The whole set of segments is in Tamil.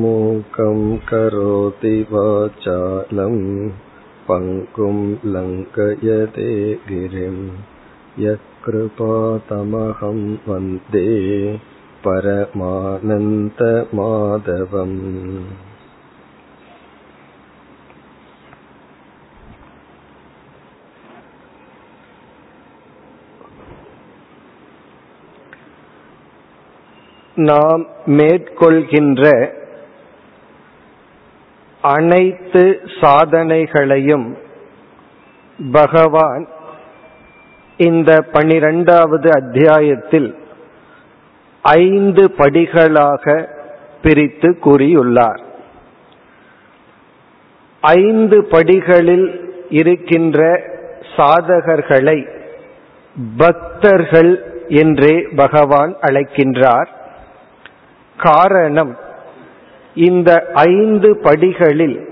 मूकं करोति वाचालं पङ्कुं लङ्कयते गिरिं यत्कृपातमहं वन्दे परमानन्दमाधवम् நாம் மேற்கொள்கின்ற அனைத்து சாதனைகளையும் பகவான் இந்த பனிரெண்டாவது அத்தியாயத்தில் ஐந்து படிகளாக பிரித்து கூறியுள்ளார். ஐந்து படிகளில் இருக்கின்ற சாதகர்களை பக்தர்கள் என்றே பகவான் அழைக்கின்றார். காரணம் இந்த ஐந்து படிகளில்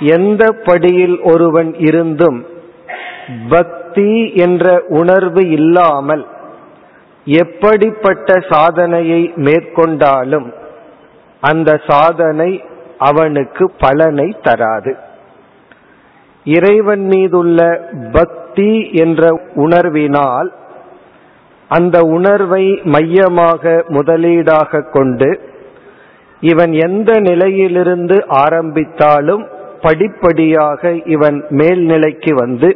எந்த படியில் ஒருவன் இருந்தும் பக்தி என்ற உணர்வு இல்லாமல் எப்படிப்பட்ட சாதனையை மேற்கொண்டாலும் அந்த சாதனை அவனுக்கு பலனை தராது. இறைவன் மீதுள்ள பக்தி என்ற உணர்வினால் அந்த உணர்வை மையமாக முதலீடாக கொண்டு இவன் எந்த நிலையிலிருந்து ஆரம்பித்தாலும் படிப்படியாக இவன் மேல்நிலைக்கு வந்து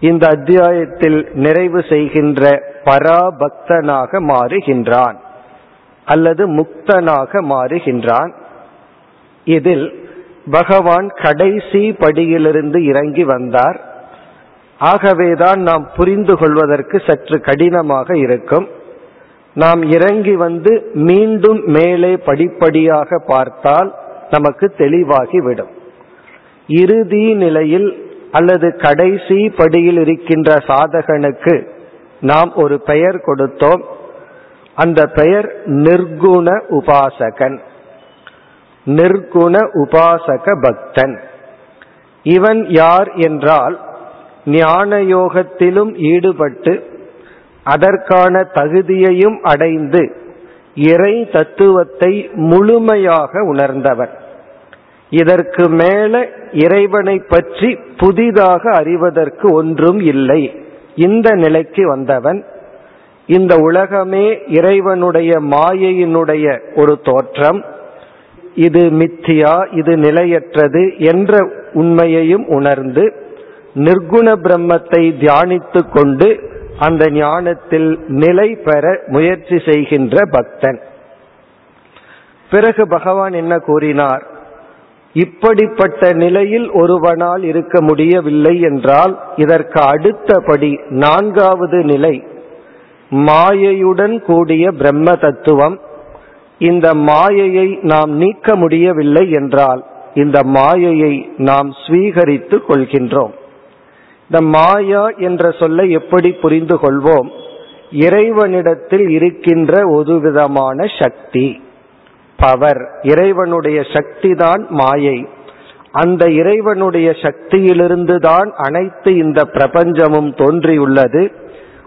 இந்த அத்தியாயத்தில் நிறைவு செய்கின்ற பராபக்தனாக மாறுகின்றான் அல்லது முக்தனாக மாறுகின்றான். இதில் பகவான் கடைசி படியிலிருந்து இறங்கி வந்தார். ஆகவேதான் நாம் புரிந்து கொள்வதற்கு சற்று கடினமாக இருக்கும். நாம் இறங்கி வந்து மீண்டும் மேலே படிப்படியாக பார்த்தால் நமக்கு தெளிவாகிவிடும். இறுதி நிலையில் அல்லது கடைசி படியில் இருக்கின்ற சாதகனுக்கு நாம் ஒரு பெயர் கொடுத்தோம். அந்த பெயர் நிர்குண உபாசகன். நிர்குண உபாசக பக்தன். இவன் யார் என்றால் ஞான யோகத்திலும் ஈடுபட்டு அதற்கான தகுதியையும் அடைந்து இறை தத்துவத்தை முழுமையாக உணர்ந்தவன் இதற்கு மேல இறைவனை பற்றி புதிதாக அறிவதற்கு ஒன்றும் இல்லை. இந்த நிலைக்கு வந்தவன் இந்த உலகமே இறைவனுடைய மாயையினுடைய ஒரு தோற்றம். இது மித்தியா இது நிலையற்றது என்ற உண்மையையும் உணர்ந்து நிர்குண பிரம்மத்தை தியானித்து கொண்டு அந்த ஞானத்தில் நிலை பெற முயற்சி செய்கின்ற பக்தன். பிறகு பகவான் என்ன கூறினார்? இப்படிப்பட்ட நிலையில் ஒருவனால் இருக்க முடியவில்லை என்றால் இதற்கு அடுத்தபடி நான்காவது நிலை மாயையுடன் கூடிய பிரம்ம தத்துவம். இந்த மாயையை நாம் நீக்க முடியவில்லை என்றால் இந்த மாயையை நாம் ஸ்வீகரித்து கொள்கின்றோம். இந்த மாயா என்ற சொல்லை எப்படி புரிந்து கொள்வோம்? இறைவனிடத்தில் இருக்கின்ற ஒரு விதமான சக்தி பவர். இறைவனுடைய சக்தி தான் மாயை. அந்த இறைவனுடைய சக்தியிலிருந்து தான் அனைத்து இந்த பிரபஞ்சமும் தோன்றியுள்ளது.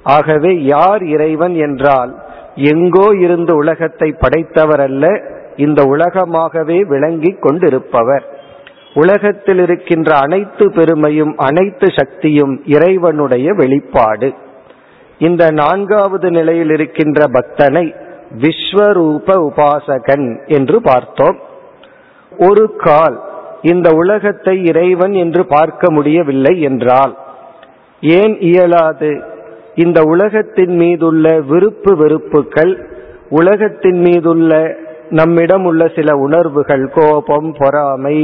ஆகவே யார் இறைவன் என்றால் எங்கோ இருந்து உலகத்தை படைத்தவர் அல்ல இந்த உலகமாகவே விளங்கி கொண்டிருப்பவர். உலகத்தில் இருக்கின்ற அனைத்து பெருமையும் அனைத்து சக்தியும் இறைவனுடைய வெளிப்பாடு. இந்த நான்காவது நிலையில் இருக்கின்ற பக்தனை விஸ்வரூப உபாசகன் என்று பார்த்தோம். ஒரு கால் இந்த உலகத்தை இறைவன் என்று பார்க்க முடியவில்லை என்றால் ஏன் இயலாது? இந்த உலகத்தின் மீதுள்ள விருப்பு வெறுப்புகள் உலகத்தின் மீதுள்ள நம்மிடம் உள்ள சில உணர்வுகள் கோபம் பொறாமை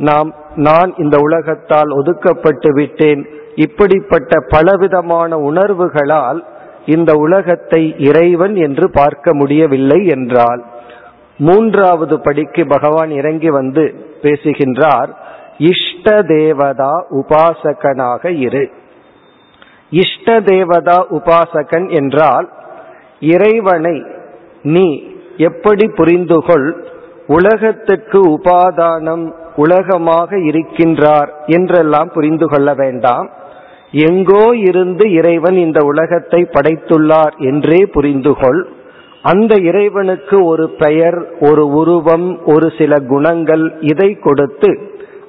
நாம் நான் இந்த உலகத்தால் ஒதுக்கப்பட்டு விட்டேன். இப்படிப்பட்ட பலவிதமான உணர்வுகளால் இந்த உலகத்தை இறைவன் என்று பார்க்க முடியவில்லை என்றால் மூன்றாவது படிக்கு பகவான் இறங்கி வந்து பேசுகின்றார் இஷ்ட தேவதா உபாசகனாக இரு. இஷ்ட தேவதா உபாசகன் என்றால் இறைவனை நீ எப்படி புரிந்துகொள்? உலகத்துக்கு உபாதானம் உலகமாக இருக்கின்றார் என்றெல்லாம் புரிந்து கொள்ள வேண்டாம். எங்கோ இருந்து இறைவன் இந்த உலகத்தை படைத்துள்ளார் என்றே புரிந்துகொள் அந்த இறைவனுக்கு ஒரு பெயர் ஒரு உருவம் ஒரு சில குணங்கள் இதை கொடுத்து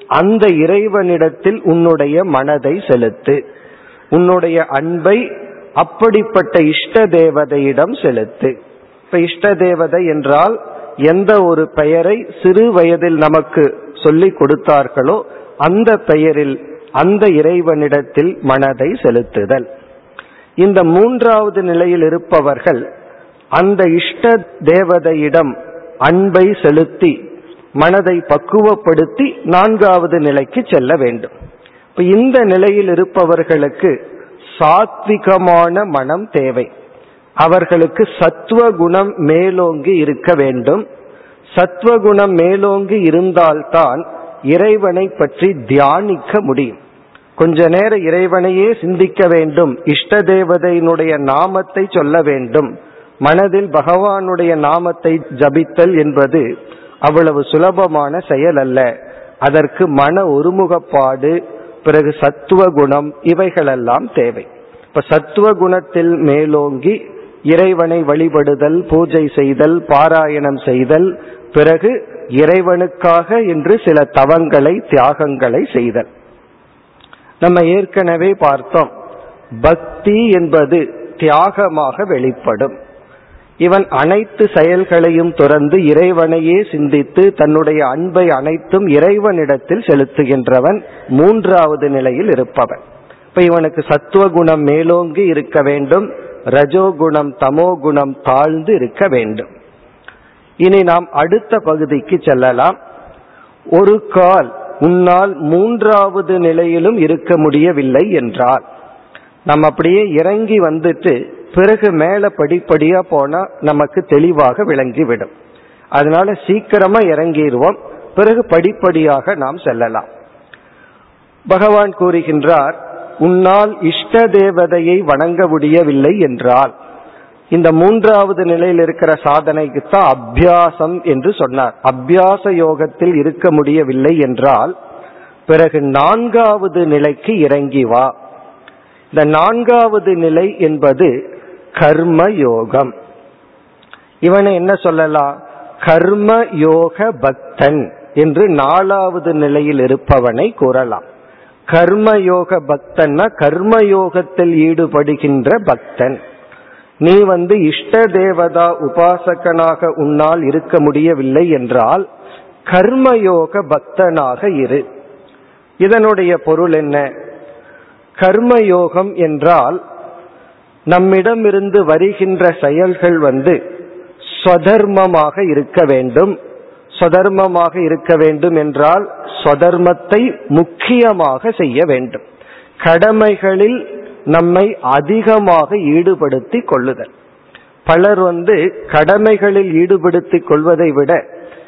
அந்த இறைவனிடத்தில் உன்னுடைய மனதை செலுத்து. உன்னுடைய அன்பை அப்படிப்பட்ட இஷ்ட தேவதையிடம் செலுத்து. இப்ப இஷ்ட தேவதை என்றால் எந்த ஒரு பெயரை சிறு வயதில் நமக்கு சொல்லிக் கொடுத்தார்களோ அந்த பெயரில் அந்த இறைவனிடத்தில் மனதை செலுத்துதல். இந்த மூன்றாவது நிலையில் இருப்பவர்கள் அந்த இஷ்ட தேவதையிடம் அன்பை செலுத்தி மனதை பக்குவப்படுத்தி நான்காவது நிலைக்கு செல்ல வேண்டும். இப்ப இந்த நிலையில் இருப்பவர்களுக்கு சாத்விகமான மனம் தேவை. அவர்களுக்கு சத்துவ குணம் மேலோங்கி இருக்க வேண்டும். சத்துவ குணம் மேலோங்கி இருந்தால்தான் இறைவனை பற்றி தியானிக்க முடியும். கொஞ்ச நேரம் இறைவனையே சிந்திக்க வேண்டும். இஷ்ட தேவதையினுடைய நாமத்தை சொல்ல வேண்டும். மனதில் பகவானுடைய நாமத்தை ஜபித்தல் என்பது அவ்வளவு சுலபமான செயல் அல்ல அதற்கு மன ஒருமுகப்பாடு பிறகு சத்துவ குணம் இவைகளெல்லாம் தேவை. இப்ப சத்துவ குணத்தில் மேலோங்கி இறைவனை வழிபடுதல் பூஜை செய்தல் பாராயணம் செய்தல் பிறகு இறைவனுக்காக என்று சில தவங்களை தியாகங்களை செய்தல். நம்ம ஏற்கனவே பார்த்தோம். பக்தி என்பது தியாகமாக வெளிப்படும். இவன் அனைத்து செயல்களையும் துறந்து இறைவனையே சிந்தித்து தன்னுடைய அன்பை அனைத்தும் இறைவனிடத்தில் செலுத்துகின்றவன் மூன்றாவது நிலையில் இருப்பவன். இப்ப இவனுக்கு சத்துவ குணம் மேலோங்கி இருக்க வேண்டும் ரஜோகுணம் தமோ குணம் தாழ்ந்து இருக்க வேண்டும். இனி நாம் அடுத்த பகுதிக்கு செல்லலாம். ஒரு கால் உன்னால் மூன்றாவது நிலையிலும் இருக்க முடியவில்லை என்றால் நம்ம அப்படியே இறங்கி வந்துட்டு பிறகு மேல படிப்படியா போனா நமக்கு தெளிவாக விளங்கிவிடும். அதனால சீக்கிரமா இறங்கிடுவோம் பிறகு படிப்படியாக நாம் செல்லலாம். பகவான் கூறுகின்றார் உன்னால் இஷ்ட தேவதையை வணங்க முடியவில்லை என்றால் இந்த மூன்றாவது நிலையில் இருக்கிற சாதனைக்கு தான் அபியாசம் என்று சொன்னார். அபியாச யோகத்தில் இருக்க முடியவில்லை என்றால் பிறகு நான்காவது நிலைக்கு இறங்கி வா. இந்த நான்காவது நிலை என்பது கர்ம யோகம். இவனை என்ன சொல்லலாம்? கர்ம யோக பக்தன் என்று நாலாவது நிலையில் இருப்பவனை கூறலாம். கர்மயோக பக்தன்னா கர்மயோகத்தில் ஈடுபடுகின்ற பக்தன். நீ வந்து இஷ்ட தேவதா உபாசகனாக உன்னால் இருக்க முடியவில்லை என்றால் கர்மயோக பக்தனாக இரு. இதனுடைய பொருள் என்ன? கர்மயோகம் என்றால் நம்மிடமிருந்து வருகின்ற செயல்கள் வந்து ஸ்வதர்மமாக இருக்க வேண்டும். ஸ்வதர்மமாக இருக்க வேண்டும் என்றால் ஸ்வதர்மத்தை முக்கியமாக செய்ய வேண்டும். கடமைகளில் நம்மை அதிகமாக ஈடுபடுத்தி கொள்ளுதல். பலர் வந்து கடமைகளில் ஈடுபடுத்திக் கொள்வதை விட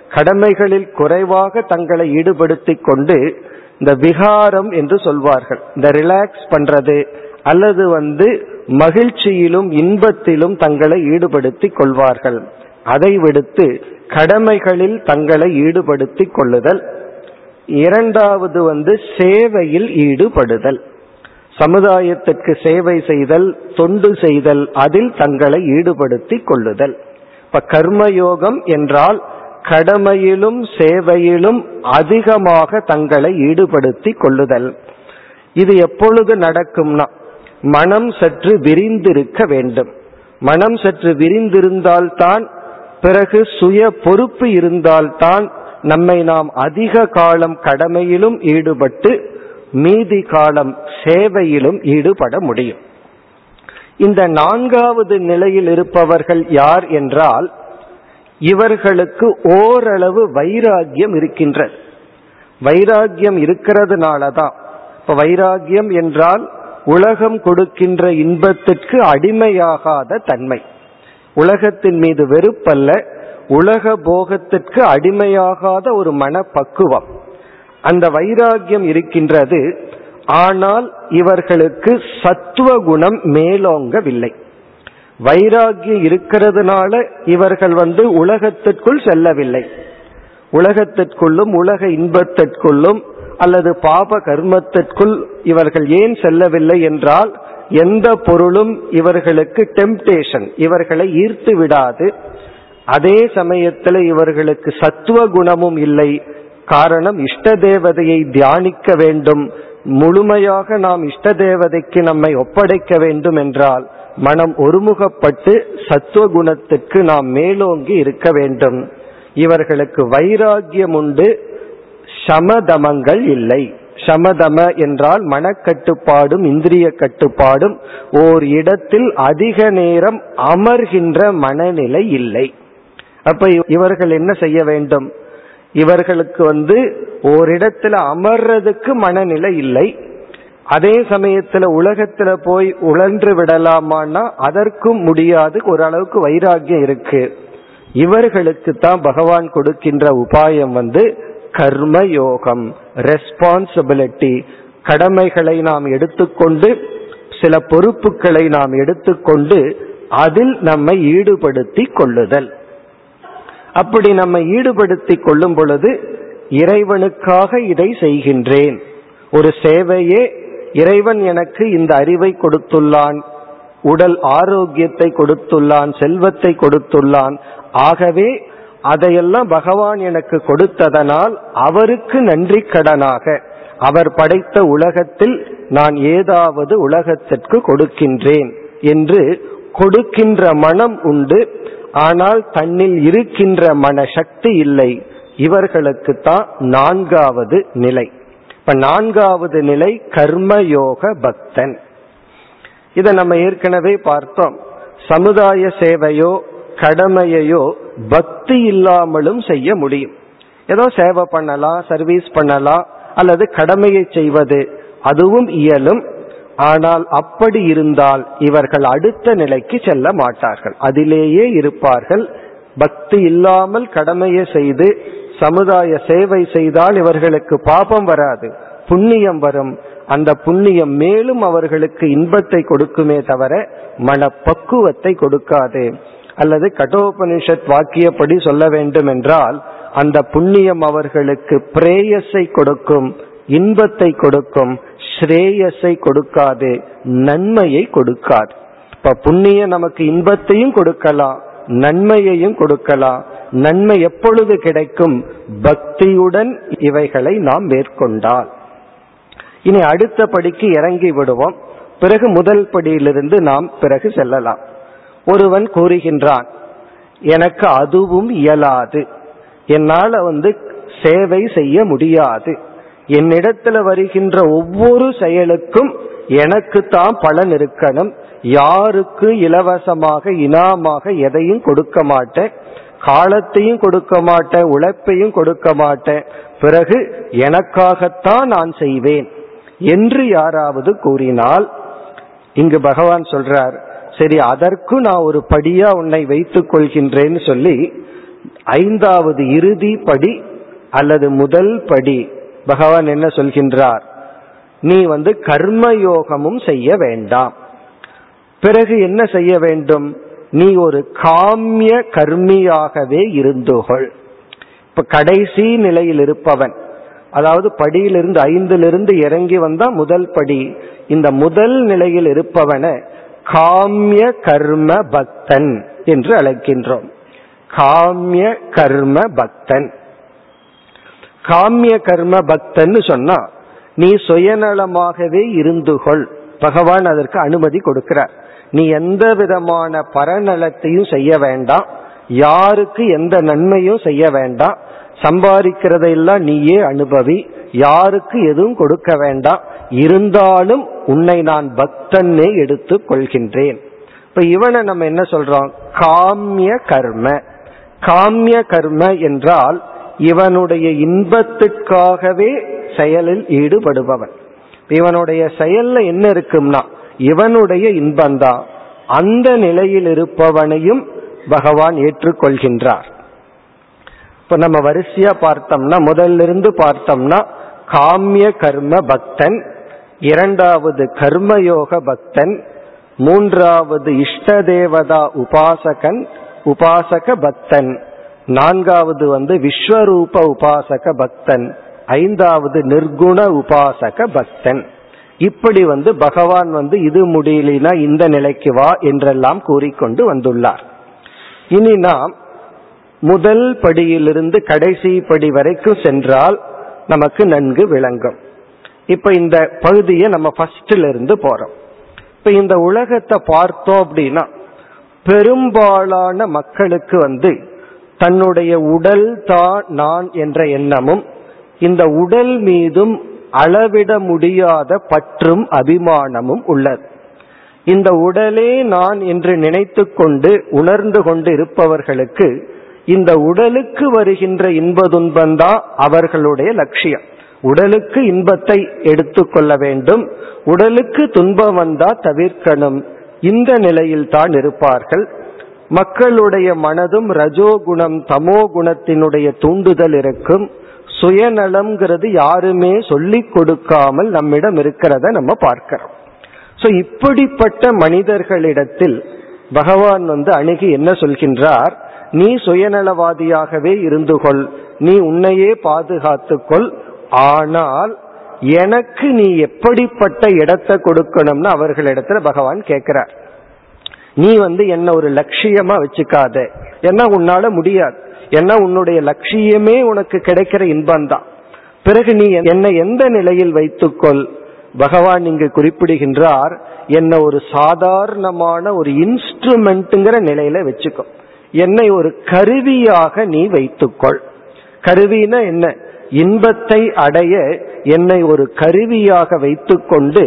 கடமைகளில் குறைவாக தங்களை ஈடுபடுத்திக் கொண்டு இந்த விகாரம் என்று சொல்வார்கள். இந்த ரிலாக்ஸ் பண்றது அல்லது வந்து மகிழ்ச்சியிலும் இன்பத்திலும் தங்களை ஈடுபடுத்திக் கொள்வார்கள். அதை விடுத்து கடமைகளில் தங்களை ஈடுபடுத்திக் கொள்ளுதல். இரண்டாவது வந்து சேவையில் ஈடுபடுதல். சமுதாயத்திற்கு சேவை செய்தல் தொண்டு செய்தல் அதில் தங்களை ஈடுபடுத்திக் கொள்ளுதல். இப்ப கர்மயோகம் என்றால் கடமையிலும் சேவையிலும் அதிகமாக தங்களை ஈடுபடுத்தி கொள்ளுதல். இது எப்பொழுது நடக்கும்னா மனம் சற்று விரிந்திருக்க வேண்டும். மனம் சற்று விரிந்திருந்தால்தான் பிறகு சுய பொறுப்பு இருந்தால்தான் நம்மை நாம் அதிக காலம் கடமையிலும் ஈடுபட்டு மீதி காலம் சேவையிலும் ஈடுபட முடியும். இந்த நான்காவது நிலையில் இருப்பவர்கள் யார் என்றால் இவர்களுக்கு ஓரளவு வைராகியம் இருக்கின்றது. வைராகியம் இருக்கிறதுனால தான் இப்ப வைராகியம் என்றால் உலகம் கொடுக்கின்ற இன்பத்திற்கு அடிமையாகாத தன்மை. உலகத்தின் மீது வெறுப்பல்ல உலக போகத்திற்கு அடிமையாகாத ஒரு மனப்பக்குவம். அந்த வைராகியம் இருக்கின்றது. ஆனால் இவர்களுக்கு சத்துவ குணம் மேலோங்கவில்லை. வைராகியம் இருக்கிறதுனால இவர்கள் வந்து உலகத்திற்குள் செல்லவில்லை. உலகத்திற்குள்ளும் உலக இன்பத்திற்குள்ளும் அல்லது பாப கர்மத்திற்குள் இவர்கள் ஏன் செல்லவில்லை என்றால் எந்த பொருளும் இவர்களுக்கு டெம்டேஷன் இவர்களை ஈர்த்து விடாது. அதே சமயத்தில் இவர்களுக்கு சத்துவ குணமும் இல்லை. காரணம் இஷ்ட தேவதையை தியானிக்க வேண்டும். முழுமையாக நாம் இஷ்ட தேவதைக்கு நம்மை ஒப்படைக்க வேண்டும் என்றால் மனம் ஒருமுகப்பட்டு சத்துவ குணத்துக்கு நாம் மேலோங்கி இருக்க வேண்டும். இவர்களுக்கு வைராகியம் உண்டு. சமதமங்கள் இல்லை. சமதம என்றால் மனக்கட்டுப்பாடும் இந்திரிய கட்டுப்பாடும். ஓர் இடத்தில் அதிக நேரம் அமர்கின்ற மனநிலை இல்லை. அப்ப இவர்கள் என்ன செய்ய வேண்டும்? இவர்களுக்கு வந்து ஓரிடத்துல அமர்றதுக்கு மனநிலை இல்லை. அதே சமயத்துல உலகத்துல போய் உழன்று விடலாமான்னா அதற்கும் முடியாது ஓரளவுக்கு வைராகியம் இருக்கு. இவர்களுக்கு தான் பகவான் கொடுக்கின்ற உபாயம் வந்து கர்ம யோகம் ரெஸ்பான்சிபிலிட்டி கடமைகளை நாம் எடுத்துக்கொண்டு சில பொறுப்புகளை நாம் எடுத்துக்கொண்டு அதில் நம்மை ஈடுபடுத்தி கொள்ளுதல். அப்படி நம்ம ஈடுபடுத்தி கொள்ளும் பொழுது இறைவனுக்காக இதை செய்கின்றேன். ஒரு சேவையே இறைவன் எனக்கு இந்த அறிவை கொடுத்துள்ளான் உடல் ஆரோக்கியத்தை கொடுத்துள்ளான் செல்வத்தை கொடுத்துள்ளான். ஆகவே அதையெல்லாம் பகவான் எனக்கு கொடுத்ததனால் அவருக்கு நன்றி கடனாக. அவர் படைத்த உலகத்தில் நான் ஏதாவது உலகத்திற்கு கொடுக்கின்றேன் என்று கொடுக்கின்ற மனம் உண்டு. ஆனால் தன்னில் இருக்கின்ற மன சக்தி இல்லை. இவர்களுக்கு தான் நான்காவது நிலை. இப்ப நான்காவது நிலை கர்மயோக பக்தன். இதை நம்ம ஏற்கனவே பார்த்தோம். சமுதாய சேவையோ கடமையையோ பக்தி இல்லாமலும் செய்ய முடியும். ஏதோ சேவை பண்ணலாம் சர்வீஸ் பண்ணலாம் அல்லது கடமையை செய்வது அதுவும் இயலும் ஆனால் அப்படி இருந்தால் இவர்கள் அடுத்த நிலைக்கு செல்ல மாட்டார்கள். அதிலேயே இருப்பார்கள். பக்தி இல்லாமல் கடமையை செய்து சமுதாய சேவை செய்தால் இவர்களுக்கு பாபம் வராது புண்ணியம் வரும். அந்த புண்ணியம் மேலும் அவர்களுக்கு இன்பத்தை கொடுக்குமே தவிர மனப்பக்குவத்தை கொடுக்காது. அல்லது கடோபனிஷத் வாக்கியப்படி சொல்ல வேண்டும் என்றால் அந்த புண்ணியம் அவர்களுக்கு பிரேயஸை கொடுக்கும் இன்பத்தை கொடுக்கும். ஸ்ரேயஸை கொடுக்காது நன்மையை கொடுக்காது. இப்ப புண்ணியம் நமக்கு இன்பத்தையும் கொடுக்கலாம் நன்மையையும் கொடுக்கலாம். நன்மை எப்பொழுது கிடைக்கும்? பக்தியுடன் இவைகளை நாம் மேற்கொண்டால். இனி அடுத்த படிக்கு இறங்கி விடுவோம். பிறகு முதல் படியிலிருந்து நாம் பிறகு செல்லலாம். ஒருவன் கூறுகின்றான் எனக்கு அதுவும் இயலாது. என்னால் வந்து சேவை செய்ய முடியாது. என்னிடத்துல வருகின்ற ஒவ்வொரு செயலுக்கும் எனக்கு தான் பலன் இருக்கணும். யாருக்கு இலவசமாக இனாமாக எதையும் கொடுக்க மாட்டேன். காலத்தையும் கொடுக்க மாட்டேன். உழைப்பையும் கொடுக்க மாட்டேன். பிறகு எனக்காகத்தான் நான் செய்வேன் என்று யாராவது கூறினால் இங்கு பகவான் சொல்றார் சரி அதற்கு நான் ஒரு படியா உன்னை வைத்துக் கொள்கின்றேன்னு சொல்லி ஐந்தாவது இறுதி படி அல்லது முதல் படி பகவான் என்ன சொல்கின்றார்? நீ வந்து கர்மயோகமும் செய்ய வேண்டாம். பிறகு என்ன செய்ய வேண்டும்? நீ ஒரு காமிய கர்மியாகவே இருந்துகொள். இப்ப கடைசி நிலையில் இருப்பவன் அதாவது படியிலிருந்து ஐந்திலிருந்து இறங்கி வந்தா முதல் படி இந்த முதல் நிலையில் இருப்பவனை காமிய கர்ம பக்தன் என்று அழைக்கின்றோம். காமிய கர்ம பக்தன். காமிய கர்ம பக்தன்னு சொன்னா நீ சுயநலமாகவே இருந்துகொள். பகவான் அதற்கு அனுமதி கொடுக்கிறார். நீ எந்த விதமான பரநலத்தையும் செய்ய வேண்டாம். யாருக்கு எந்த நன்மையும் செய்ய வேண்டாம். சம்பாதிக்கிறதையெல்லாம் நீயே அனுபவி. யாருக்கு எதுவும் கொடுக்க வேண்டாம். இருந்தாலும் உன்னை நான் பக்தன்னே எடுத்து கொள்கின்றேன். இப்ப இவனை நம்ம என்ன சொல்றோம்? காமிய கர்ம. காமிய கர்ம என்றால் இவனுடைய இன்பத்துக்காகவே செயலில் ஈடுபடுபவன். இவனுடைய செயல்ல என்ன இருக்கும்னா இவனுடைய இன்பந்தான் அந்த நிலையில் இருப்பவனையும் பகவான் ஏற்றுக்கொள்கின்றார். இப்ப நம்ம வரிசையா பார்த்தோம்னா முதல்ல இருந்து பார்த்தோம்னா காமிய கர்ம பக்தன் இரண்டாவது கர்மயோக பக்தன் மூன்றாவது இஷ்ட தேவதா உபாசகன் உபாசக பக்தன். நான்காவது வந்து விஸ்வரூப உபாசக பக்தன். ஐந்தாவது நிர்குண உபாசக பக்தன். இப்படி வந்து பகவான் வந்து இது முடியலனா இந்த நிலைக்கு வா என்றெல்லாம் கூறிக்கொண்டு வந்துள்ளார். இனி நாம் முதல் படியிலிருந்து கடைசி படி வரைக்கும் சென்றால் நமக்கு நன்கு விளங்கும். இப்ப இந்த பகுதியை நம்ம ஃபர்ஸ்ட்ல இருந்து போறோம். இப்ப இந்த உலகத்தை பார்த்தோம் அப்படின்னா பெரும்பாலான மக்களுக்கு வந்து தன்னுடைய உடல் தான் நான் என்ற எண்ணமும் இந்த உடல் மீதும் அளவிட முடியாத பற்றும் அபிமானமும் உள்ளது. இந்த உடலே நான் என்று நினைத்து கொண்டு உணர்ந்து கொண்டு இருப்பவர்களுக்கு இந்த உடலுக்கு வருகின்ற இன்பதுன்பந்தான் அவர்களுடைய லட்சியம். உடலுக்கு இன்பத்தை எடுத்துக்கொள்ள வேண்டும் உடலுக்கு துன்பம் வந்தா தவிர்க்கணும் இந்த நிலையில் தான் இருப்பார்கள். மக்களுடைய மனதும் ரஜோகுணம் தமோ குணத்தினுடைய தூண்டுதல் இருக்கும். சுயநலம்ங்கிறது யாருமே சொல்லிக் கொடுக்காமல் நம்மிடம் இருக்கிறத நம்ம பார்க்கிறோம். சோ இப்படிப்பட்ட மனிதர்களிடத்தில் பகவான் வந்து அணுகி என்ன சொல்கின்றார்? நீ சுயநலவாதியாகவே இருந்து கொள். நீ உன்னையே பாதுகாத்துக்கொள் ஆனால் எனக்கு நீ எப்படிப்பட்ட இடத்தை கொடுக்கணும்னு அவர்களிடத்துல பகவான் கேட்கிறார். நீ வந்து என்ன ஒரு லட்சியமா வச்சுக்காத. ஏன்னா உன்னால முடியாது. ஏன்னா உன்னுடைய லட்சியமே உனக்கு கிடைக்கிற இன்பம் தான் பிறகு நீ என்னை எந்த நிலையில் வைத்துக்கொள்? பகவான் இங்கு குறிப்பிடுகின்றார் என்ன ஒரு சாதாரணமான ஒரு இன்ஸ்ட்ருமெண்ட்டுங்கிற நிலையில வச்சுக்கோ. என்னை ஒரு கருவியாக நீ வைத்துக்கொள். கருவினா என்ன? இன்பத்தை அடைய என்னை ஒரு கருவியாக வைத்துக்கொண்டு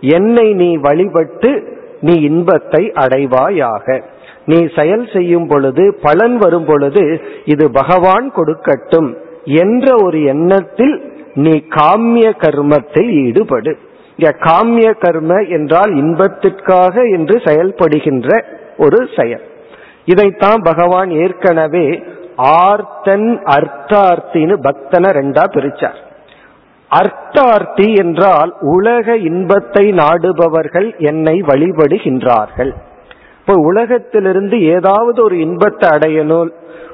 என்னை நீ வழிபட்டு நீ இன்பத்தை அடைவாயாக. நீ செயல் செய்யும் பொழுது பலன் வரும் பொழுது இது பகவான் கொடுக்கட்டும் என்ற ஒரு எண்ணத்தில் நீ காமிய கர்மத்தில் ஈடுபடு. இங்க காமிய கர்ம என்றால் இன்பத்திற்காக என்று செயல்படுகின்ற ஒரு செயல். இதைத்தான் பகவான் ஏற்கனவே ஆர்த்தன் அர்த்தார்த்தின்னு பக்தனை ரெண்டா பிரிச்சார். அர்த்தார்த்தி என்றால் உலக இன்பத்தை நாடுபவர்கள் என்னை வழிபடுகின்றார்கள். இப்போ உலகத்திலிருந்து ஏதாவது ஒரு இன்பத்தை அடையணும்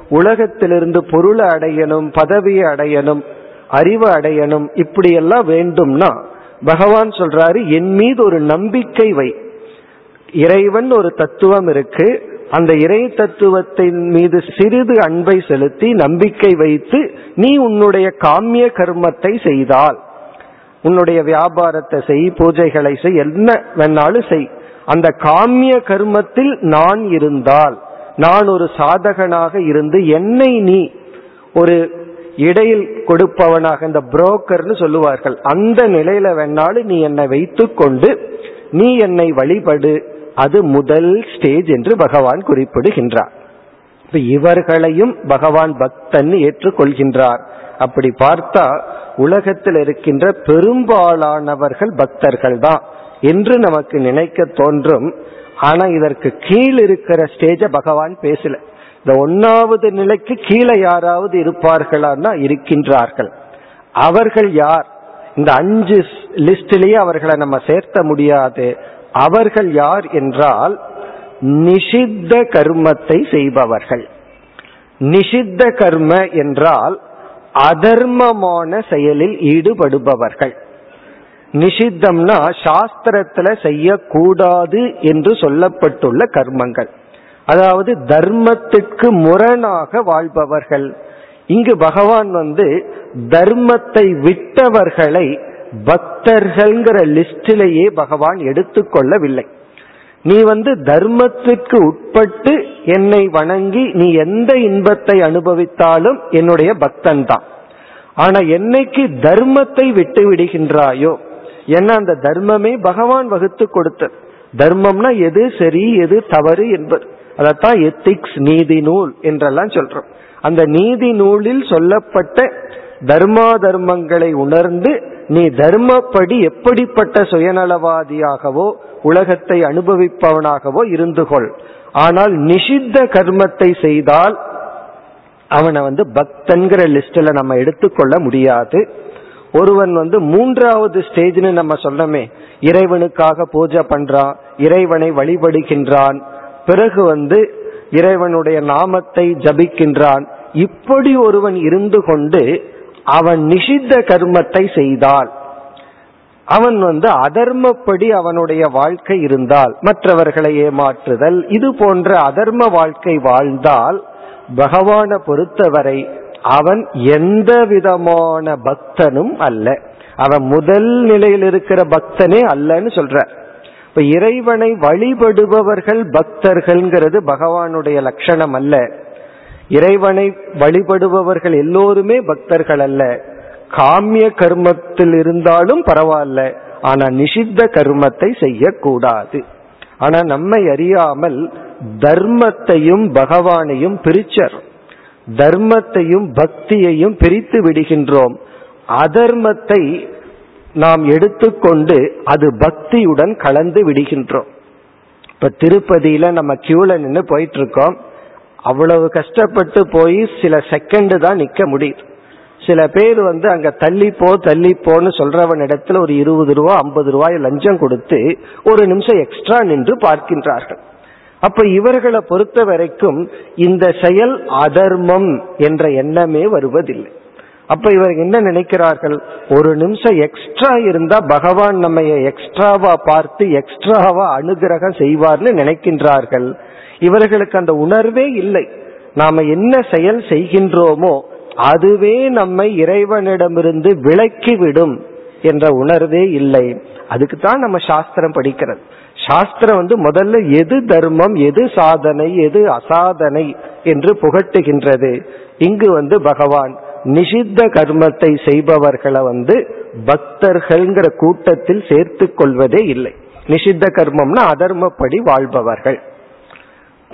உலகத்திலிருந்து பொருளை அடையணும் பதவியை அடையணும் அறிவு அடையணும் இப்படியெல்லாம் வேண்டும்னா பகவான் சொல்றாரு என் மீது ஒரு நம்பிக்கை வை. இறைவன் ஒரு தத்துவம் இருக்கு அந்த இறை தத்துவத்தின் மீது சிறிது அன்பை செலுத்தி நம்பிக்கை வைத்து நீ உன்னுடைய காமிய கர்மத்தை செய்தால் உன்னுடைய வியாபாரத்தை செய் பூஜைகளை செய் என்ன வேணாலும் செய். அந்த காமிய கர்மத்தில் நான் இருந்தால் நான் ஒரு சாதகனாக இருந்து என்னை நீ ஒரு இடையில் கொடுப்பவனாக இந்த புரோக்கர்னு சொல்லுவார்கள் அந்த நிலையில வேணாலும் நீ என்னை வைத்துக்கொண்டு நீ என்னை வழிபடு. அது முதல் ஸ்டேஜ் என்று பகவான் குறிப்பிடுகின்றார். இப்ப இவர்களையும் பகவான் பக்தன் ஏற்றுக்கொள்கின்றார். அப்படி பார்த்தா உலகத்தில் இருக்கின்ற பெரும்பாலானவர்கள் பக்தர்கள் தான் என்று நமக்கு நினைக்க தோன்றும். ஆனா இதற்கு கீழ் இருக்கிற ஸ்டேஜ பகவான் பேசல. இந்த ஒன்னாவது நிலைக்கு கீழே யாராவது இருப்பார்களான்னா இருக்கின்றார்கள். அவர்கள் யார்? இந்த அஞ்சு லிஸ்டிலேயே அவர்களை நம்ம சேர்த்த முடியாது. அவர்கள் யார் என்றால் நிஷித்த கர்மத்தை செய்பவர்கள். நிஷித்த கர்ம என்றால் அதர்மமான செயலில் ஈடுபடுபவர்கள். நிஷித்தம்னா சாஸ்திரத்துல செய்யக்கூடாது என்று சொல்லப்பட்டுள்ள கர்மங்கள். அதாவது தர்மத்திற்கு முரணாக வாழ்பவர்கள். இங்கு பகவான் வந்து தர்மத்தை விட்டவர்களை பக்தர்கள்ங்கிற லிஸ்டிலேயே பகவான் எடுத்துக்கொள்ளவில்லை. நீ வந்து தர்மத்திற்கு உட்பட்டு என்னை வணங்கி நீ எந்த இன்பத்தை அனுபவித்தாலும் என்னுடைய பக்தன் தான் ஆனா என்னைக்கு தர்மத்தை விட்டு விடுகின்றாயோ ஏன்னா அந்த தர்மமே பகவான் வகுத்து கொடுத்தது. தர்மம்னா எது சரி எது தவறு என்பது. அதத்தான் எத்திக்ஸ் நீதி நூல் என்றெல்லாம் சொல்றோம். அந்த நீதி நூலில் சொல்லப்பட்ட தர்மா தர்மங்களை உணர்ந்து நீ தர்மப்படி எப்படிப்பட்ட சுயநலவாதியாகவோ உலகத்தை அனுபவிப்பவனாகவோ இருந்து கொள் ஆனால் நிஷித்த கர்மத்தை செய்தால் அவனை வந்து பக்தன்கிற லிஸ்ட்ல நம்ம எடுத்துக்கொள்ள முடியாது. ஒருவன் வந்து மூன்றாவது ஸ்டேஜ்னு நம்ம சொல்லமே இறைவனுக்காக பூஜை பண்றான் இறைவனை வழிபடுகின்றான் பிறகு வந்து இறைவனுடைய நாமத்தை ஜபிக்கின்றான். இப்படி ஒருவன் இருந்து கொண்டு அவன் நிஷித்த கர்மத்தை செய்தால் அவன் வந்து அதர்மப்படி அவனுடைய வாழ்க்கை இருந்தால் மற்றவர்களை ஏமாற்றுதல் இது போன்ற அதர்ம வாழ்க்கை வாழ்ந்தால் பகவானை பொறுத்தவரை அவன் எந்த விதமான பக்தனும் அல்ல. அவன் முதல் நிலையில் இருக்கிற பக்தனே அல்லன்னு சொல்ற. இப்ப இறைவனை வழிபடுபவர்கள் பக்தர்கள்ங்கிறது பகவானுடைய லட்சணம் அல்ல. இறைவனை வழிபடுபவர்கள் எல்லோருமே பக்தர்கள் அல்ல. காமிய கர்மத்தில் இருந்தாலும் பரவாயில்ல. ஆனா நிஷித்த கர்மத்தை செய்யக்கூடாது. ஆனா நம்மை அறியாமல் தர்மத்தையும் பகவானையும் பிரிச்சர். தர்மத்தையும் பக்தியையும் பிரித்து விடுகின்றோம். அதர்மத்தை நாம் எடுத்துக்கொண்டு அது பக்தியுடன் கலந்து விடுகின்றோம். இப்ப திருப்பதியில நம்ம கியூல நின்று போயிட்டு இருக்கோம். அவ்வளவு கஷ்டப்பட்டு போய் சில செகண்ட் தான் நிக்க முடியுது சில பேர் வந்து அங்க தள்ளிப்போ தள்ளிப்போன்னு சொல்றவன் இடத்துல ஒரு இருபது ரூபா ஐம்பது ரூபாய் லஞ்சம் கொடுத்து ஒரு நிமிஷம் எக்ஸ்ட்ரா நின்று பார்க்கின்றார்கள். அப்ப இவர்களை பொறுத்த வரைக்கும் இந்த செயல் அதர்மம் என்ற எண்ணமே வருவதில்லை. அப்ப இவர் என்ன நினைக்கிறார்கள்? ஒரு நிமிஷம் எக்ஸ்ட்ரா இருந்தா பகவான் நம்ம எக்ஸ்ட்ராவா பார்த்து எக்ஸ்ட்ராவா அனுகிரகம் செய்வார்னு நினைக்கின்றார்கள். இவர்களுக்கு அந்த உணர்வே இல்லை. நாம என்ன செயல் செய்கின்றோமோ அதுவே நம்மை இறைவனிடமிருந்து விலக்கி விடும் என்ற உணர்வே இல்லை. அதுக்கு தான் நம்ம சாஸ்திரம் படிக்கிறது. சாஸ்திரம் வந்து முதல்ல எது தர்மம் எது சாதனை எது அசாதனை என்று புகட்டுகின்றது. இங்கு வந்து பகவான் நிஷித்த கர்மத்தை செய்பவர்களை வந்து பக்தர்கள்ங்கிற கூட்டத்தில் சேர்த்து கொள்வதே இல்லை. நிஷித்த கர்மம்னா அதர்மப்படி வாழ்பவர்கள்.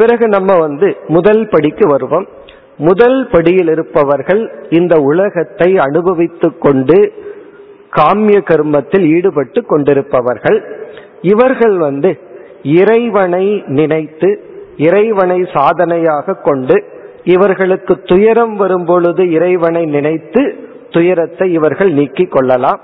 பிறகு நம்ம வந்து முதல் படிக்கு வருவோம். முதல் படியில் இருப்பவர்கள் இந்த உலகத்தை அனுபவித்துக் கொண்டு காமிய கர்மத்தில் ஈடுபட்டு கொண்டிருப்பவர்கள். இவர்கள் வந்து இறைவனை நினைத்து இறைவனை சாதனையாக கொண்டு இவர்களுக்கு துயரம் வரும் பொழுது இறைவனை நினைத்து துயரத்தை இவர்கள் நீக்கிக் கொள்ளலாம்.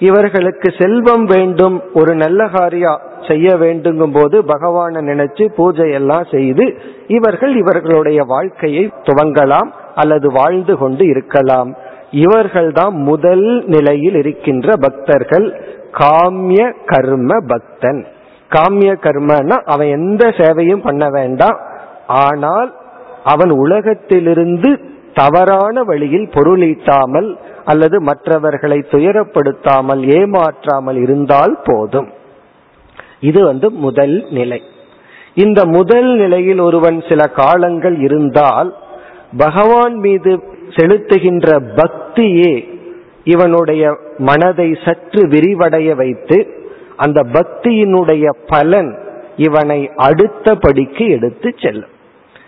இவர்களுக்கு செல்வம் வேண்டும் ஒரு நல்ல காரியம் செய்ய வேண்டுங்கும் போது பகவானை நினைச்சு பூஜை எல்லாம் செய்து இவர்கள் இவர்களுடைய வாழ்க்கையை துவங்கலாம் அல்லது வாழ்ந்து கொண்டு இருக்கலாம். இவர்கள்தான் முதல் நிலையில் இருக்கின்ற பக்தர்கள். காமிய கர்ம பக்தன். காமிய கர்மன்னா அவன் எந்த சேவையும் பண்ண வேண்டாம். ஆனால் அவன் உலகத்திலிருந்து தவறான வழியில் பொருளீட்டாமல் அல்லது மற்றவர்களை துயரப்படுத்தாமல் ஏமாற்றாமல் இருந்தால் போதும். இது வந்து முதல் நிலை. இந்த முதல் நிலையில் ஒருவன் சில காலங்கள் இருந்தால் பகவான் மீது செலுத்துகின்ற பக்தியே இவனுடைய மனதை சற்று விரிவடைய வைத்து அந்த பக்தியினுடைய பலன் இவனை அடுத்த படிக்கு எடுத்து செல்லும்.